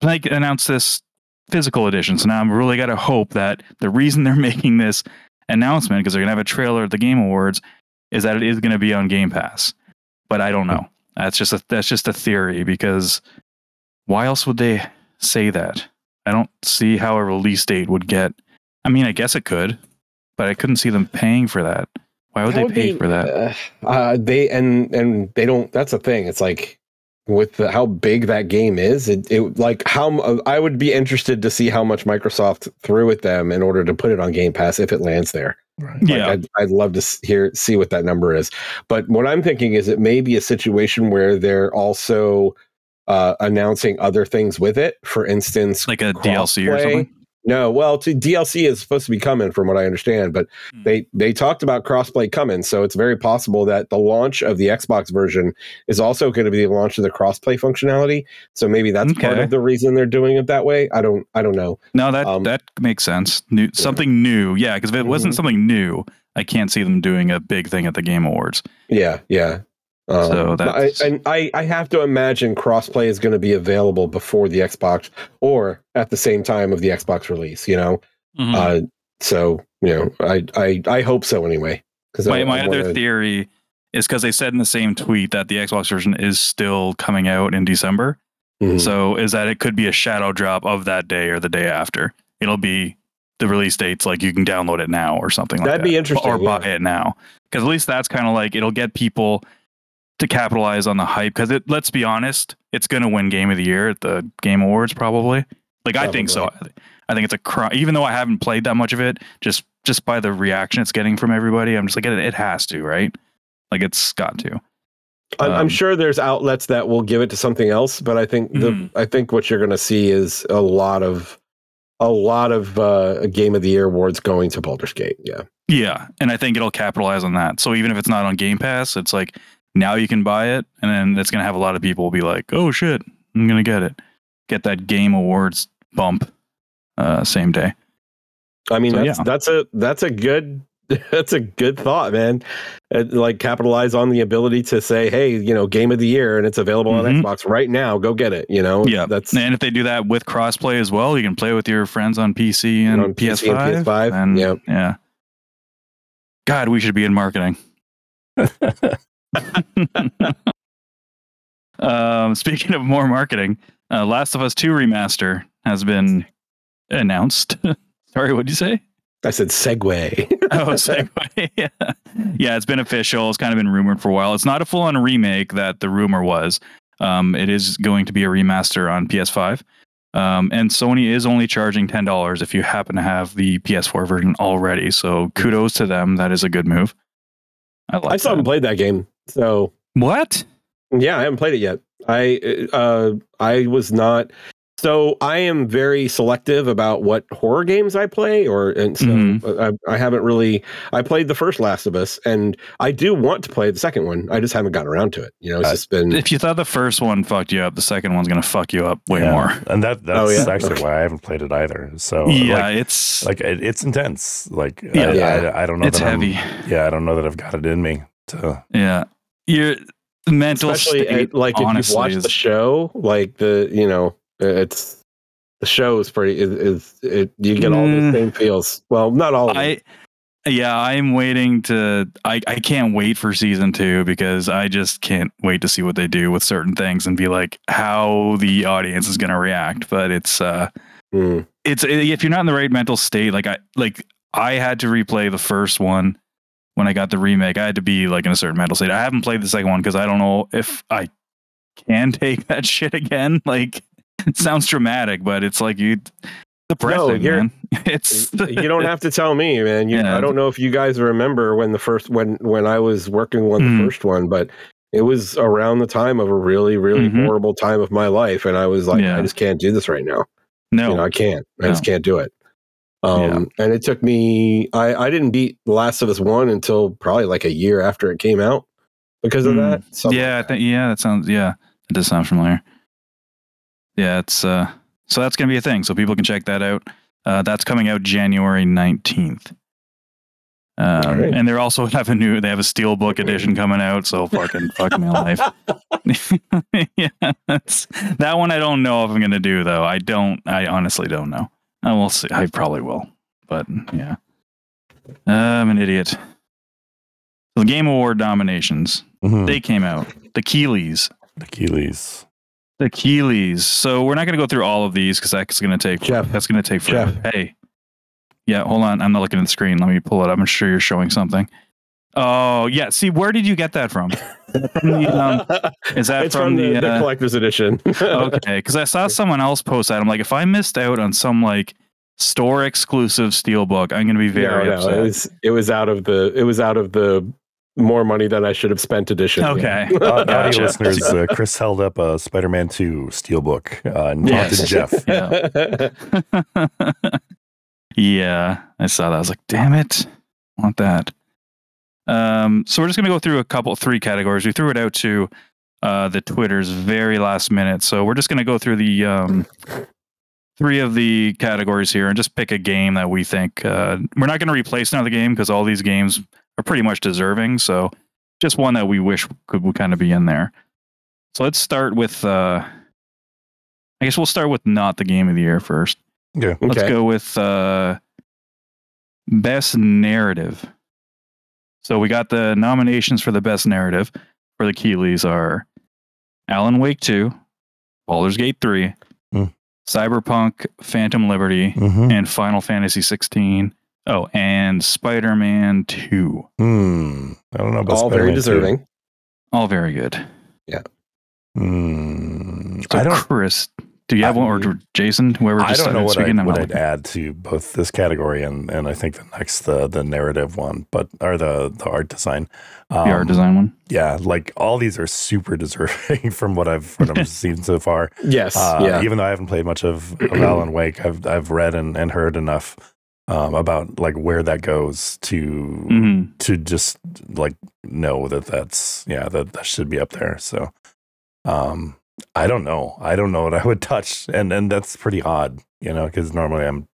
Like announced this physical edition, so now I'm really got to hope that the reason they're making this announcement because they're to have a trailer at the Game Awards is that it is to be on Game Pass but I don't know. That's just a that's just a theory because why else would they say that? I don't see how a release date would get. I mean, I guess it could, but I couldn't see them paying for that. Why would How they pay for that? Uh, uh, they and and they don't. That's the thing. It's like with the, how big that game is. It, it like how I would be interested to see how much Microsoft threw at them in order to put it on Game Pass if it lands there. Right. Like, yeah, I'd, I'd love to hear see what that number is. But what I'm thinking is it may be a situation where they're also uh, announcing other things with it. For instance, like a DLC or something. No, well, to DLC is supposed to be coming, from what I understand, but Hmm. they they talked about crossplay coming, so it's very possible that the launch of the Xbox version is also going to be the launch of the crossplay functionality. So maybe that's part of the reason they're doing it that way. I don't I don't know. No, that Um, that makes sense. New something new, yeah. Because if it wasn't Mhm. something new, I can't see them doing a big thing at the Game Awards. Yeah, yeah. Um, So I, that's- and I, I have to imagine crossplay is going to be available before the Xbox or at the same time of the Xbox release. You know, Mm-hmm. uh, so you know, I I I hope so anyway. Because my my other theory is because they said in the same tweet that the Xbox version is still coming out in December. Mm-hmm. So is that it could be a shadow drop of that day or the day after. It'll be the release dates like you can download it now or something like that. That'd that. be interesting, Or buy it now. Because at least that's kind of like it'll get people to capitalize on the hype. Because it let's be honest, it's gonna win game of the year at the Game Awards probably. Like I think so. I think it's a crime. Even though I haven't played that much of it, just just by the reaction it's getting from everybody, I'm just like it, it has to, right? Like it's got to. I'm, I'm Um, sure there's outlets that will give it to something else, but I think the Mhm. I think what you're going to see is a lot of a lot of uh, Game of the Year awards going to Baldur's Gate. Yeah, Yeah, and I think it'll capitalize on that. So even if it's not on Game Pass, it's like now you can buy it, and then it's gonna have a lot of people be like, "Oh shit, I'm gonna get it." Get that Game Awards bump uh, same day. I mean So, that's yeah. that's a that's a good that's a good thought, man. Uh, like capitalize on the ability to say, hey, you know, Game of the Year, and it's available Mhm. on Xbox right now. Go get it. You know, Yeah, that's and if they do that with crossplay as well, you can play with your friends on PC and On PS5. and PS5, and- yeah. yeah. God, we should be in marketing. Um, speaking of more marketing, uh, Last of Us 2 remaster has been announced. Sorry, what did you say? I said segue. oh, segue. yeah. yeah, it's been official. It's kind of been rumored for a while. It's not a full on remake that the rumor was. Um, it is going to be a remaster on PS5. Um, and Sony is only charging ten dollars if you happen to have the PS4 version already. So kudos to them. That is a good move. I like. I still that. haven't played that game, so What? yeah, I haven't played it yet. I uh, I was not. So I am very selective about what horror games I play, or and so Mhm. I, I haven't really. I played the first Last of Us, and I do want to play the second one. I just haven't gotten around to it. You know, it's Uh, just been. If you thought the first one fucked you up, the second one's gonna fuck you up way Yeah. more. And that that's Oh, yeah? actually Okay. why I haven't played it either. So yeah, like, it's like it, it's intense. Like Yeah. I, Yeah. I, I don't know. it's that I'm- heavy. yeah, I don't know that I've got it in me to. Yeah, your mental especially state. at, like if honestly, you've watched is- the show, like the you know, it's the show is pretty. Is, is it? You get all the Mm. same feels. Well, not all. Of I it. yeah, I'm waiting to I, I can't wait for season two because I just can't wait to see what they do with certain things and be like how the audience is gonna react. But it's uh Mm. it's if you're not in the right mental state, like I like I had to replay the first one when I got the remake. I had to be like in a certain mental state. I haven't played the second one because I don't know if I can take that shit again. Like it sounds dramatic, but it's like you depressing, you're- man. It's you don't have to tell me, man. You, Yeah. I don't know if you guys remember when the first when when I was working on Mhm. the first one, but it was around the time of a really really Mhm. horrible time of my life, and I was like, Yeah. I just can't do this right now. no. You know, I can't. I just can't do it. Um, Yeah. and it took me. I I didn't beat The Last of Us one until probably like a year after it came out because of Mm. that. Something yeah, I that. think yeah, that sounds yeah, it does sound familiar. Yeah, it's uh so that's gonna be a thing. So people can check that out. Uh that's coming out January nineteenth. Um, Alright. and they're also have a new they have a steelbook edition coming out, so fucking fuck me life. yeah, that one I don't know if I'm gonna do though. I don't I honestly don't know. I will see. I probably will. But yeah. I'm an idiot. So the Game Award nominations Mhm. they came out. The Keighleys. Achilles. The Keighleys. So we're not going to go through all of these because that's going to take Geoff. that's going to take forever. Hey, yeah, hold on. I'm not looking at the screen. Let me pull it up. I'm sure you're showing something. Oh yeah. See, where did you get that from? From the, um, is that it's from, from, the, the, the uh, collector's edition. okay, because I saw someone else post that. I'm like, if I missed out on some like store exclusive steelbook, I'm going to be very no, no, it was it was out of the it was out of the more money than I should have spent edition. Okay. Yeah. Uh, audio Gotcha. listeners, uh, Chris held up a Spider-Man 2 steelbook uh, and Yes. Geoff. Yeah. yeah, I saw that. I was like, damn it, I want that. Um, so we're just gonna go through a couple, three categories. We threw it out to uh, the Twitter's very last minute, so we're just gonna go through the um, three of the categories here and just pick a game that we think. Uh, we're not gonna replace another game because all these games are pretty much deserving. So just one that we wish could would kind of be in there. So let's start with. Uh, I guess we'll start with not the game of the year first. Yeah. Let's go with uh, best narrative. So we got the nominations for the best narrative for the Keighleys are Alan Wake 2, Baldur's Gate 3, Hmm. Cyberpunk, Phantom Liberty, hmm and Final Fantasy 16. Oh, and Spider-Man 2. Hmm. I don't know about All very Spider-Man 2. deserving. All very good. Hmm. So I don't. Chris, do you have I- one or Jason, whoever I just don't know what, I, speaking? I'm what I'd add to both this category and, and I think the next the the narrative one, but or the the art design. Um, the art design one. Yeah, like all these are super deserving from what I've what I've seen so far. Yes. Uh, yeah. Even though I haven't played much of, of Alan Wake, I've I've read and, and heard enough um, about like where that goes to hmm to just like know that that's yeah that that should be up there. So, um, I don't know. I don't know what I would touch, and and that's pretty odd, you know, because normally I'm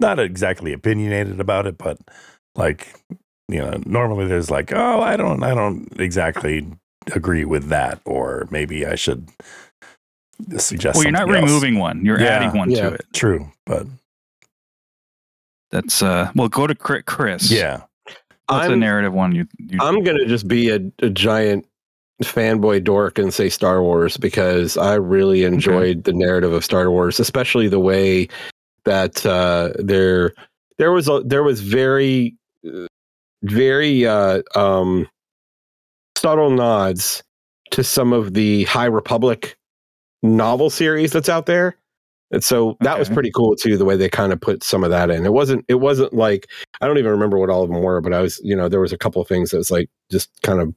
not exactly opinionated about it, but like you know, normally there's like, oh, I don't, I don't exactly agree with that, or maybe I should suggest. Well, you're not else. removing one. You're Yeah, adding one yeah. to it. True, but That's uh. Well, go to Chris. yeah, What's the I'm, narrative one? You. you I'm gonna just be a, a giant fanboy dork and say Star Wars because I really enjoyed the narrative of Star Wars, especially the way that uh, there there was a there was very very uh, um, subtle nods to some of the High Republic novel series that's out there. And so that was pretty cool too, the way they kind of put some of that in. It wasn't it wasn't like I don't even remember what all of them were, but I was, you know, there was a couple of things that was like just kind of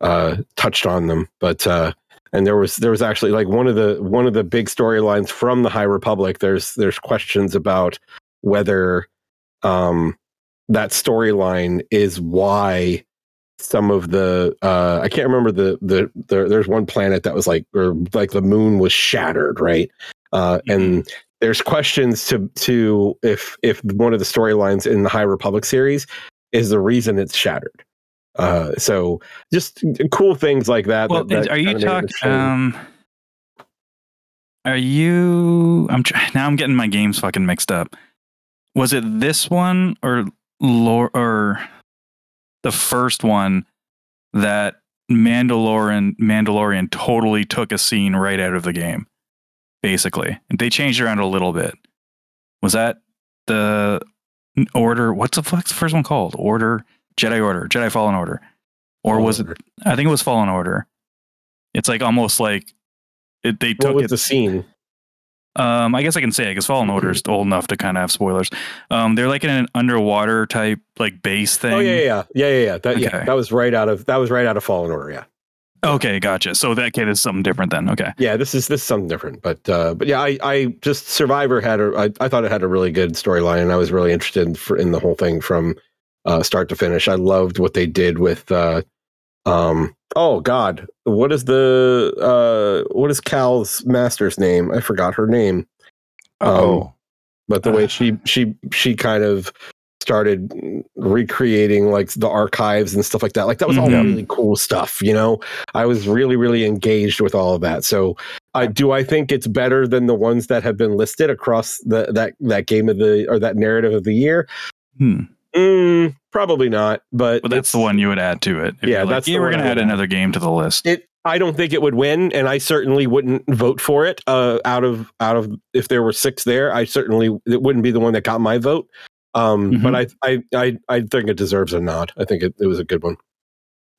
uh touched on them. But uh and there was there was actually like one of the one of the big storylines from the High Republic, there's there's questions about whether um that storyline is why some of the uh I can't remember the the, the there's one planet that was like or like the moon was shattered, right? Uh and there's questions to to if if one of the storylines in the High Republic series is the reason it's shattered. Uh so just cool things like that. Well, that, that are you talking? Um, are you? I'm try- now. I'm getting my games fucking mixed up. Was it this one or lore or the first one that Mandalorian Mandalorian totally took a scene right out of the game? Basically, they changed around a little bit. Was that the order? What's the fuck's the first one called? Order Jedi Order Jedi Fallen Order, or was it? I think it was Fallen Order. It's like almost like it, they what took was it. the scene? Um, I guess I can say it because Fallen Order is old enough to kind of have spoilers. Um, they're like in an underwater type like base thing. Oh yeah, yeah, yeah, yeah, yeah. That yeah, that was right out of that was right out of Fallen Order. Yeah, Okay, gotcha. So that kid is something different then. Okay. yeah. This is this is something different, but uh, but yeah, I I just Survivor had a I, I thought it had a really good storyline, and I was really interested in, for, in the whole thing from uh, start to finish. I loved what they did with uh, um. Oh God, what is the uh what is Cal's master's name? I forgot her name. Oh, but the way she she she kind of started recreating like the archives and stuff like that like that was all Mhm. really cool stuff you know i was really really engaged with all of that so i do i think it's better than the ones that have been listed across the that that game of the or that narrative of the year Hmm. Mm, probably not but But that's the one you would add to it. If Yeah, like, that's yeah, we're gonna add add. another game to the list. it i don't think it would win and i certainly wouldn't vote for it uh out of out of if there were six there i certainly it wouldn't be the one that got my vote um Mhm. but I, I i i think it deserves a nod i think it, it was a good one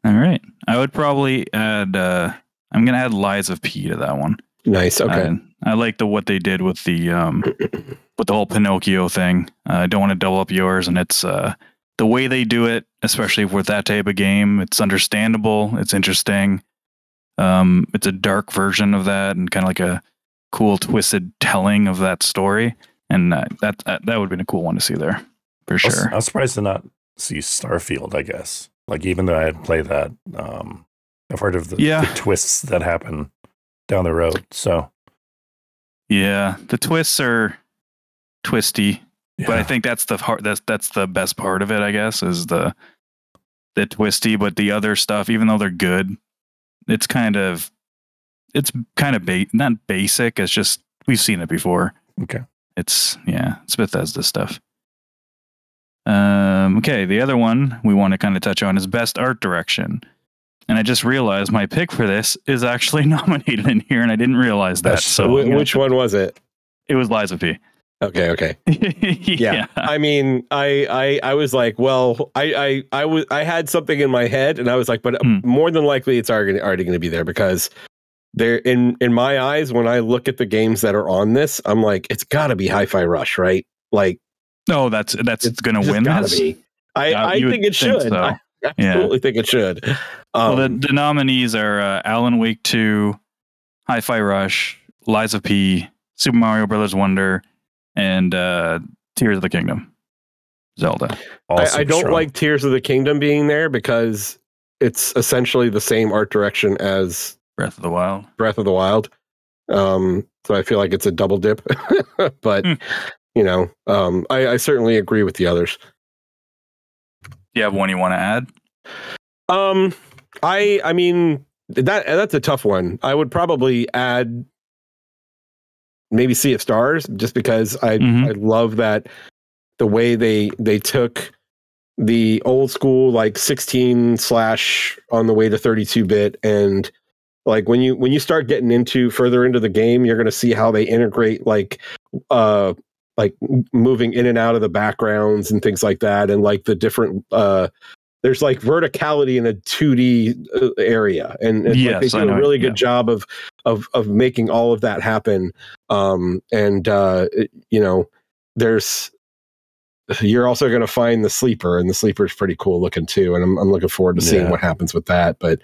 All right. I would probably add. uh I'm gonna add Lies of P to that one. nice okay I, I like the what they did with the um with the whole Pinocchio thing. Uh, I don't want to double up yours, and it's uh the way they do it, especially with that type of game. It's understandable. It's interesting. Um, it's a dark version of that, and kind of like a cool twisted telling of that story. And uh, that that, that would have been a cool one to see there for I was, sure. I was surprised to not see Starfield. I guess, like even though I had played that, um, I've heard of the, Yeah. the twists that happen down the road. So, Yeah, the twists are twisty. but I think that's the part that's that's the best part of it, I guess, is the the twisty. But the other stuff, even though they're good, it's kind of it's kind of ba- not basic. It's just we've seen it before. Okay. It's yeah, it's Bethesda stuff. Um, okay, the other one we want to kind of touch on is best art direction. And I just realized my pick for this is actually nominated in here, and I didn't realize that. So Wh- which one was it it was Lies of P. okay okay yeah. i mean i i i was like well i i i was i had something in my head and i was like but Hmm. more than likely it's already already going to be there because there in in my eyes when i look at the games that are on this i'm like it's got to be hi-fi rush right like No, that's that's It's going to win this. be. I, Uh, I think it think should. so. I absolutely think it should. Um, well, the, the nominees are uh, Alan Wake 2, Hi-Fi Rush, Lies of P, Super Mario Brothers Wonder, and uh, Tears of the Kingdom, Zelda. I, I don't strong. like Tears of the Kingdom being there because it's essentially the same art direction as Breath of the Wild. Breath of the Wild. Um, so I feel like it's a double dip. but Hmm. you know, um, I, I certainly agree with the others. Do you have one you want to add? Um, I I mean that that's a tough one. I would probably add maybe Sea of Stars just because I Mhm. I love that the way they they took the old school like 16 slash on the way to 32 bit and like when you when you start getting into further into the game you're going to see how they integrate like uh like moving in and out of the backgrounds and things like that and like the different uh there's like verticality in a 2D uh, area and, and like, they do a really good yeah. job of of of making all of that happen um and uh it- you know there's you're also going to find the sleeper and the sleeper is pretty cool looking too and i'm, I'm looking forward to seeing Yeah. what happens with that but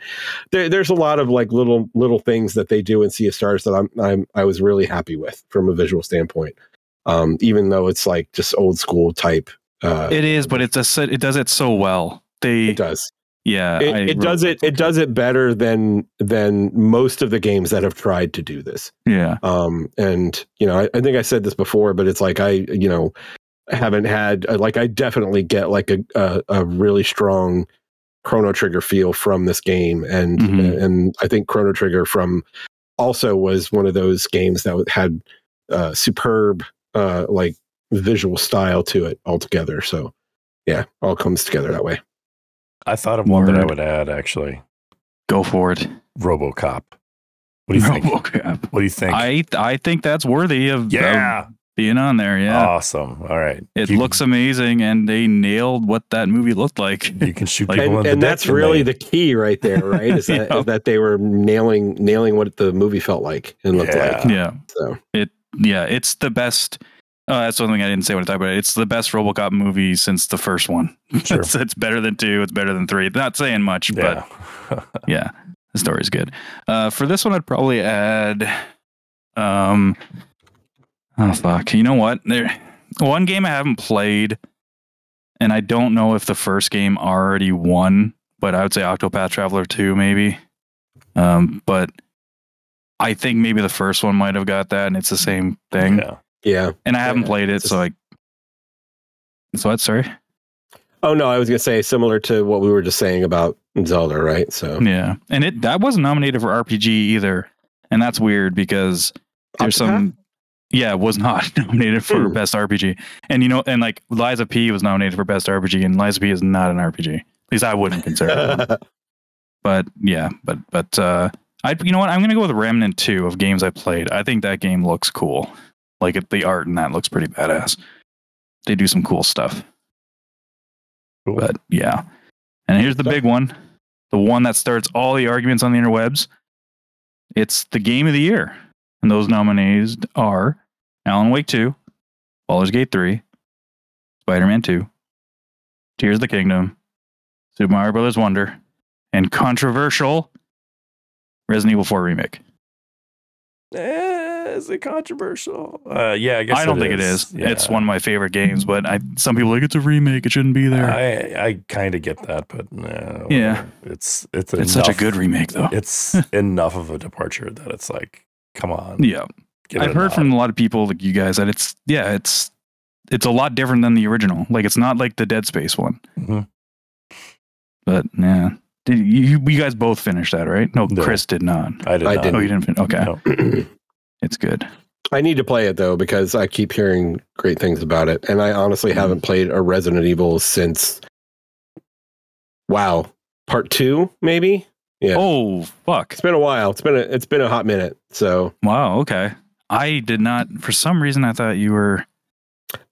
there, there's a lot of like little little things that they do in sea of stars that i'm i'm i was really happy with from a visual standpoint um even though it's like just old school type uh It is, but it's a it does it so well. They it does yeah, it, it really does it it does it better than than most of the games that have tried to do this Yeah, um and you know I, I think i said this before but it's like i you know haven't had uh, like i definitely get like a a, a really strong chrono trigger feel from this game and Mhm. and i think chrono trigger from also was one of those games that had uh superb uh like visual style to it altogether so yeah all comes together that way I thought of one that I would add actually. go for it. RoboCop. What do you think? What do you think? I I think that's worthy of, yeah. of being on there. Yeah, Awesome. All right. it You- looks amazing, and they nailed what that movie looked like. You can shoot Like- people and, in and the that's really they- the key right there right is that, Yeah. is that they were nailing nailing what the movie felt like and looked Yeah. like yeah, so yeah, it's the best. Oh, that's one thing I didn't say when I talked about it. It's the best RoboCop movie since the first one. Sure. it's, it's better than two. It's better than three. Not saying much, but yeah. yeah, the story's good. Uh, for this one, I'd probably add. Um, oh fuck! You know what? There, one game I haven't played, and I don't know if the first game already won, but I would say Octopath Traveler two, maybe. Um, but I think maybe the first one might have got that, and it's the same thing. yeah. yeah And I haven't Yeah, played it, it's so like. So what? Sorry. oh no i was gonna say similar to what we were just saying about zelda right so Yeah, and it that wasn't nominated for RPG either, and that's weird because there's Octopath? some. Yeah, was not nominated for Hmm. best RPG, and you know, and like Lies of P was nominated for best RPG, and Lies of P is not an RPG. At least I wouldn't consider it. But yeah, but but uh, I you know what? I'm gonna go with Remnant Two of games I played. I think that game looks cool. Like it, the art in that looks pretty badass. They do some cool stuff. Cool. But yeah. And here's the big one the one that starts all the arguments on the interwebs. It's the game of the year. And those nominees are Alan Wake 2, Baldur's Gate 3, Spider Man 2, Tears of the Kingdom, Super Mario Brothers Wonder, and controversial Resident Evil 4 Remake. Eh, is it controversial? Uh, yeah, I guess I don't think it is. Yeah. It's one of my favorite games, but I some people are like it's a remake. It shouldn't be there. I I kind of get that, but no. Yeah. it's it's it's such a good remake, though. It's enough of a departure that it's like, come on. yeah. I've heard from a lot of people like you guys that it's yeah, it's it's a lot different than the original. Like it's not like the Dead Space one. Mhm. But yeah. Did you, you you guys both finish that, right? No, No. Chris did not. I did I not. didn't. Oh, you didn't finish. okay. No. It's good. I need to play it though because I keep hearing great things about it, and I honestly Mm-hmm. haven't played a Resident Evil since. Wow, part two maybe. Yeah. Oh fuck. It's been a while. It's been a it's been a hot minute. So Wow, okay. I did not for some reason I thought you were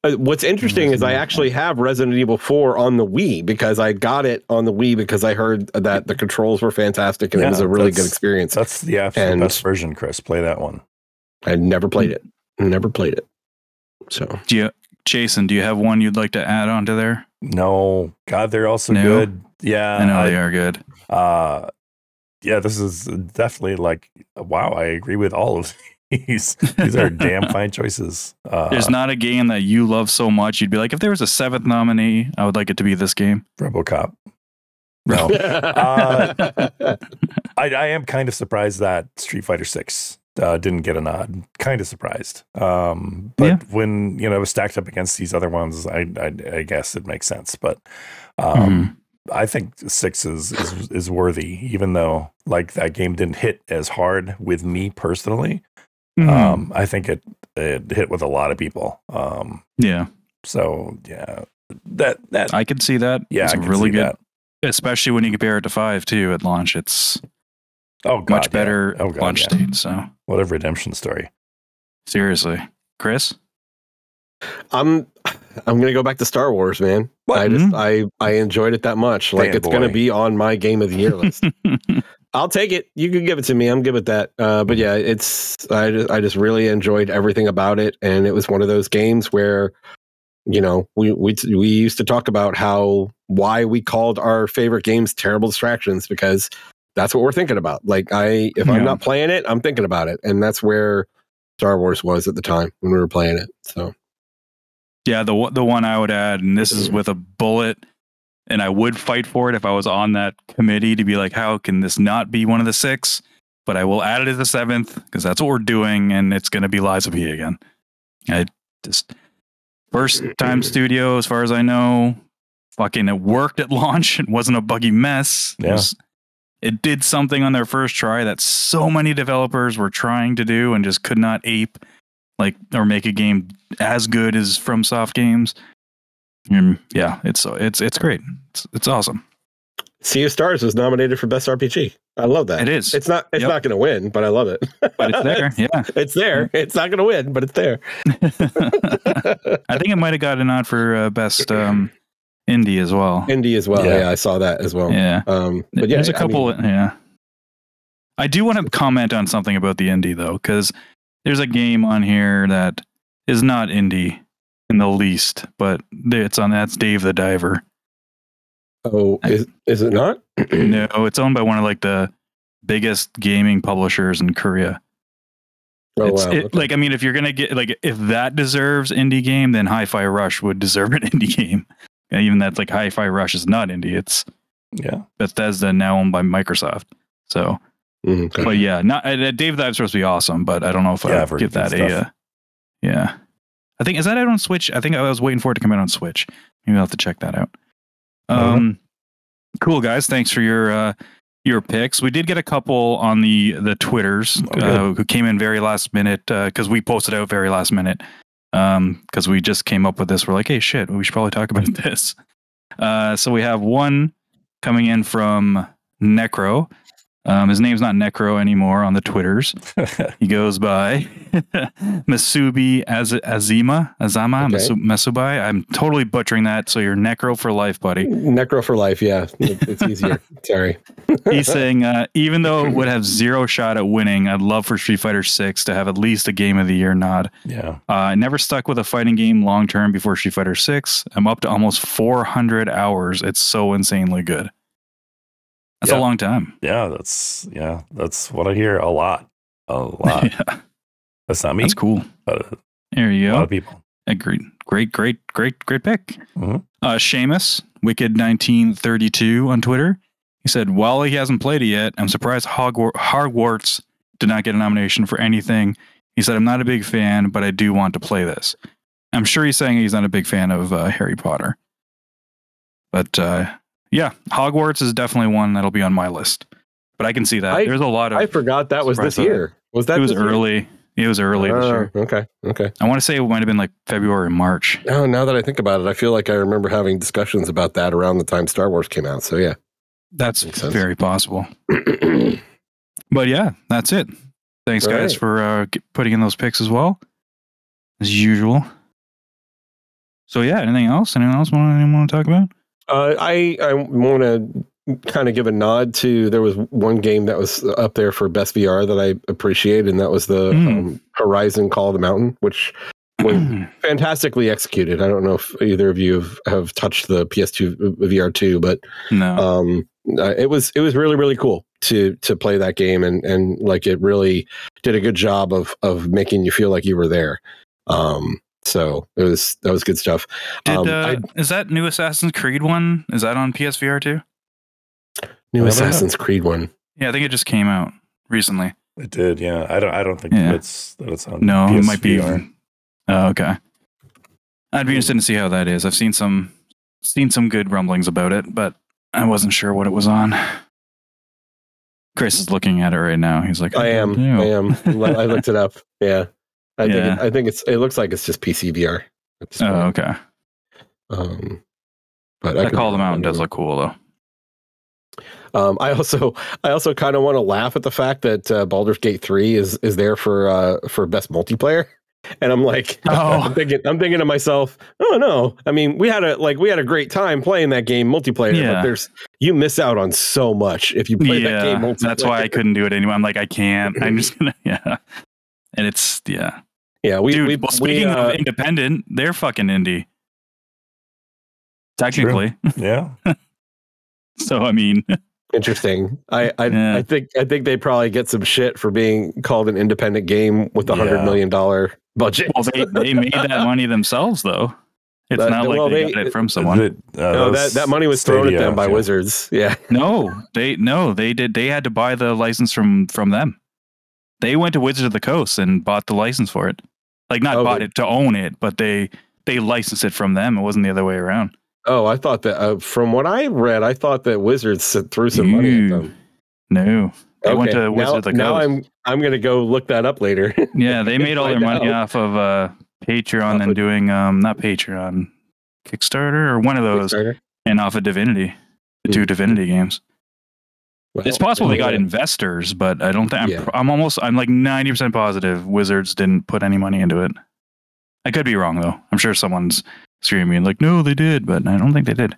uh, what's interesting is I actually have Resident Evil Four on the Wii because I got it on the Wii because I heard that the controls were fantastic and it was a really good experience. That's the absolute And- best version, Chris. Play that one. I never played it. Never played it. So do you Jason, do you have one you'd like to add on to there? No, God, they're also No? good. Yeah, I know I- they are good. Uh, yeah, this is definitely like wow. I agree with all of these. These are damn fine choices. Uh, There's not a game that you love so much you'd be like, if there was a seventh nominee, I would like it to be this game. RoboCop. No, Uh, I, I am kind of surprised that Street Fighter Six uh, didn't get a nod. Kind of surprised. Um, but Yeah. when you know it was stacked up against these other ones, I I, I guess it makes sense. But Mm-hmm. um, I think six is, is is worthy, even though like that game didn't hit as hard with me personally. Mhm. Um, I think it it hit with a lot of people. Um, yeah. so yeah, that that I could see that. yeah, it's I can really see good, that. especially when you compare it to five too at launch. It's Oh, God, much yeah. better Oh, God, launch yeah. state. So What a redemption story. seriously, Chris. I'm I'm gonna go back to Star Wars, man. What? I just I I enjoyed it that much. Like it's gonna be on my game of the year list. I'll take it. You can give it to me. I'm good with that. Uh, but yeah, it's I just I just really enjoyed everything about it, and it was one of those games where, you know, we we we used to talk about how why we called our favorite games terrible distractions because that's what we're thinking about. Like I, if Yeah. I'm not playing it, I'm thinking about it, and that's where Star Wars was at the time when we were playing it. So Yeah, the the one I would add, and this is with a bullet, and I would fight for it if I was on that committee to be like, how can this not be one of the six? But I will add it as the seventh because that's what we're doing, and it's going to be of P again. I just first time studio, as far as I know, fucking it worked at launch. It wasn't a buggy mess. It was- it did something on their first try that so many developers were trying to do and just could not ape like or make a game as good as FromSoft games and yeah it's it's it's great it's, it's awesome Sea of Stars was nominated for best RPG. I love that. it is It's not. It's Yep. not going to win, but I love it. but it's there yeah it's there. It's not going to win, but it's there. i think it might have got a nod for uh, best um indie as well Indie as well. Yeah. Yeah. I saw that as well. yeah Um, but yeah, there's a I couple mean, yeah i do want to comment on something about the indie though because there's a game on here that is not indie in the least but it's on that's dave the diver oh, is is it not? no it's owned by one of like the biggest gaming publishers in korea Oh it's wow. it, okay. like I mean, if you're gonna get like if that deserves indie game, then Hi-Fi Rush would deserve an indie game. And even that's like Hi-Fi Rush is not indie; it's Yeah. Bethesda now owned by Microsoft. So, Mhm, but yeah, not uh, Dave Dive's supposed to be awesome, but I don't know if Yeah, I I've give good that a. Uh, yeah, I think is that out on Switch. I think I was waiting for it to come out on Switch. Maybe I'll have to check that out. Um, cool guys, thanks for your uh, your picks. We did get a couple on the the Twitters Oh, uh, who came in very last minute because we posted out very last minute because we just came up with this. We're like, hey, shit, we should probably talk about this. Uh, so we have one coming in from Necro. Um, his name's not Necro anymore on the Twitters. He goes by Masubi Az- Azima, Azama, Okay. Masu- Masubai. I'm totally butchering that. So you're Necro for life, buddy. Necro for life. Yeah, it's easier. Sorry. He's saying, uh, even though it would have zero shot at winning, I'd love for Street Fighter Six to have at least a Game of the Year nod. yeah. Uh, I never stuck with a fighting game long term before Street Fighter Six. I'm up to almost 400 hours. It's so insanely good. That's Yeah. a long time. Yeah. That's yeah. That's what I hear a lot. A lot. yeah, That's not me. that's cool. But There a you lot go. of people. Agreed. Great, great, great, great pick. Mhm. Uh, Seamus, Wicked1932 on Twitter. He said, while he hasn't played it yet, I'm surprised Hogwar- Hogwarts did not get a nomination for anything. He said, I'm not a big fan, but I do want to play this. I'm sure he's saying he's not a big fan of uh, Harry Potter. But uh, yeah, Hogwarts is definitely one that'll be on my list. But I can see that. I- There's a lot of. I forgot that was this year. Was that it was this year? early. It was early this Oh, year. Okay. Okay. I want to say it might have been like February, March. Oh, now that I think about it, I feel like I remember having discussions about that around the time Star Wars came out. So yeah. That's very possible. But yeah, that's it. Thanks, All guys, right. for uh, putting in those picks as well, as usual. So yeah, anything else? Anything else want anyone want to talk about? Uh, I I want to kind of give a nod to there was one game that was up there for best VR that I appreciate, and that was the Mm. um, Horizon Call of the Mountain, which was fantastically executed. I don't know if either of you have, have touched the PS2 VR two, but no, um, uh, it was it was really really cool to to play that game, and and like it really did a good job of of making you feel like you were there. Um, so it was that was good stuff. did um, uh, I- is that new Assassin's Creed one? Is that on PSVR too? New I know. Assassin's Creed one. Yeah, I think it just came out recently. It did. Yeah. I don't. I don't think Yeah. that's that it's on. No, it might be. PSVR. Oh, okay. I'd be interested to see how that is. I've seen some seen some good rumblings about it, but I wasn't sure what it was on. Chris is looking at it right now. He's like, I am. know. I am. I looked it up. Yeah. I think it, I think it's it looks like it's just PC VR. Oh, okay. Um, but I could call them out and does look cool though. Um, I also I also kind of want to laugh at the fact that uh, Baldur's Gate three is is there for uh, for best multiplayer, and I'm like, Oh. I'm thinking I'm thinking to myself, oh no, I mean we had a like we had a great time playing that game multiplayer, but Yeah. there's you miss out on so much if you play that game Yeah, multiplayer. that's why I couldn't do it anymore. I'm like, I can't. I'm just gonna, yeah. And it's yeah, Yeah, we dude. we, well, we, speaking uh, of independent, they're fucking indie. Technically, Yeah. so I mean, interesting. I I, Yeah. I think I think they probably get some shit for being called an independent game with a hundred Yeah. million dollar budget. well, they they made that money themselves though. It's But- not like well, they, they- got it from someone. That, uh, no, that, that money was thrown at them by yeah. Wizards. Yeah. No, they no, they did. They had to buy the license from from them. They went to Wizards of the Coast and bought the license for it. Like not Oh, bought they- it to own it, but they they licensed it from them. It wasn't the other way around. Oh, I thought that uh, from what I read, I thought that Wizards threw some money at them. No, They went to now, Wizards of the Coast. now I'm I'm gonna go look that up later. yeah, they made all their money out. off of uh, Patreon Off and of- doing um not Patreon, Kickstarter or one of those, and off of Divinity, the two Hmm. Divinity games. Well, It's possible they got yeah. investors, but I don't think I'm, Yeah. I'm almost I'm like 90% positive Wizards didn't put any money into it. I could be wrong though. I'm sure someone's screaming like no they did, but I don't think they did.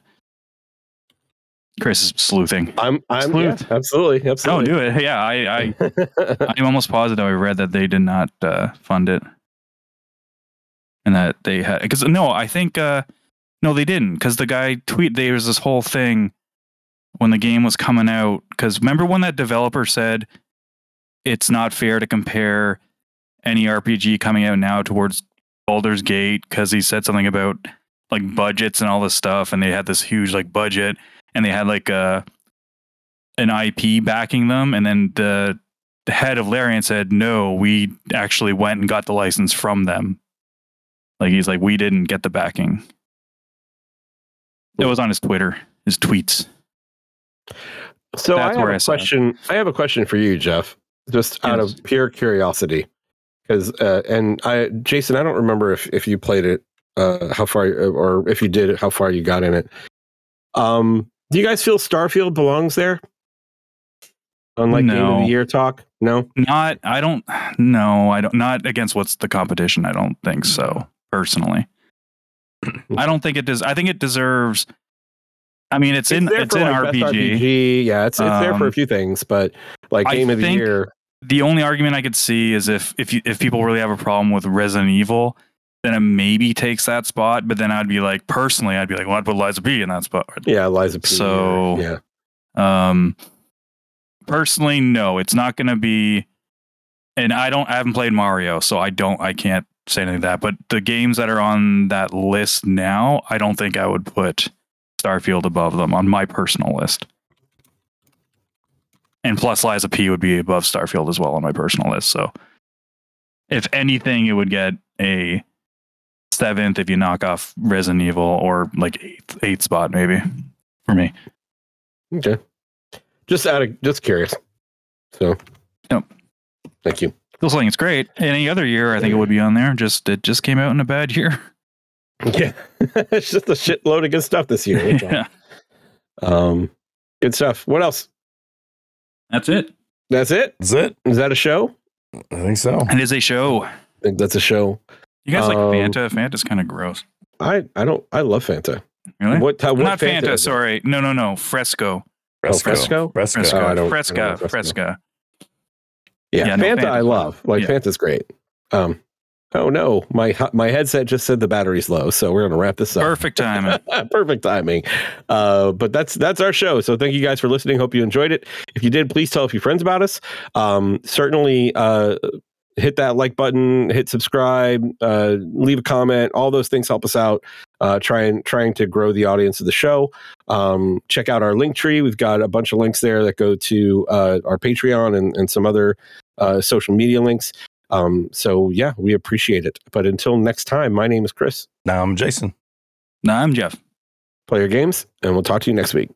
Chris is sleuthing. I'm I'm yeah, Sleuth. absolutely No, absolutely. do it. Yeah, I, I I'm almost positive I read that they did not uh, fund it, and that they had because no, I think uh, no, they didn't because the guy tweet there was this whole thing when the game was coming out because remember when that developer said it's not fair to compare any RPG coming out now towards Baldur's Gate because he said something about like budgets and all this stuff and they had this huge like budget and they had like a an IP backing them, and then the, the head of Larian said, "No, we actually went and got the license from them." Like he's like, "We didn't get the backing." It was on his Twitter, his tweets. So I have a I saw it. question. I have a question for you, Geoff. Just out Yes. of pure curiosity, because uh, and I, Jason, I don't remember if if you played it, uh, how far, or if you did, how far you got in it. Um, do you guys feel Starfield belongs there? Unlike game of the year talk, no. Not, I don't. No, I don't. Not against what's the competition. I don't think so. Personally, I don't think it does. I think it deserves. I mean, it's, in it's in like, RPG. RPG. Yeah, it's it's there for a Um, few things, but like I game of the year. the only argument I could see is if if you, if people really have a problem with Resident Evil, then it maybe takes that spot. But then I'd be like, personally, I'd be like, well, I'd put Lies of P in that spot. Yeah, Lies of P. So- yeah, Um, personally, no, it's not going to be. And I don't, I haven't played Mario, so I don't, I can't say anything to that. But the games that are on that list now, I don't think I would put Starfield above them on my personal list. And plus, Lies of P would be above Starfield as well on my personal list. So, if anything, it would get a seventh if you knock off Resident Evil, or like eighth, eighth spot maybe for me. okay. Just out of just curious. So, Yep. Thank you. Still saying it's great. Any other year, I think it would be on there. Just it just came out in a bad year. Yeah, it's just a shitload of good stuff this year. yeah, Um, good stuff. What else? that's it. That's it. That's it. Is that a show? I think so. It is a show. I think that's a show. You guys like Um, Fanta? Fanta's kind of gross. I I don't. I love Fanta. Really? What? What Not Fanta. is it? sorry. No, no, no. Fresco. Fresco? Fresco. Fresco. Oh, I don't- I don't Fresca. Fresco. Fresca. Yeah, Yeah, no, Fanta. Fanta's I love. Like Yeah. Fanta's great. Um. Oh no, my my headset just said the battery's low, so we're gonna wrap this up. Perfect timing. Perfect timing. Uh, but that's that's our show. So thank you guys for listening. Hope you enjoyed it. If you did, please tell a few friends about us. Um, certainly uh, hit that like button, hit subscribe, uh, leave a comment. All those things help us out. Uh, trying trying to grow the audience of the show. Um, check out our link tree. We've got a bunch of links there that go to uh, our Patreon and, and some other uh, social media links. Um, so yeah, we appreciate it. But until next time, my name is Chris. Now I'm Jason. Now I'm Geoff. Play your games, and we'll talk to you next week.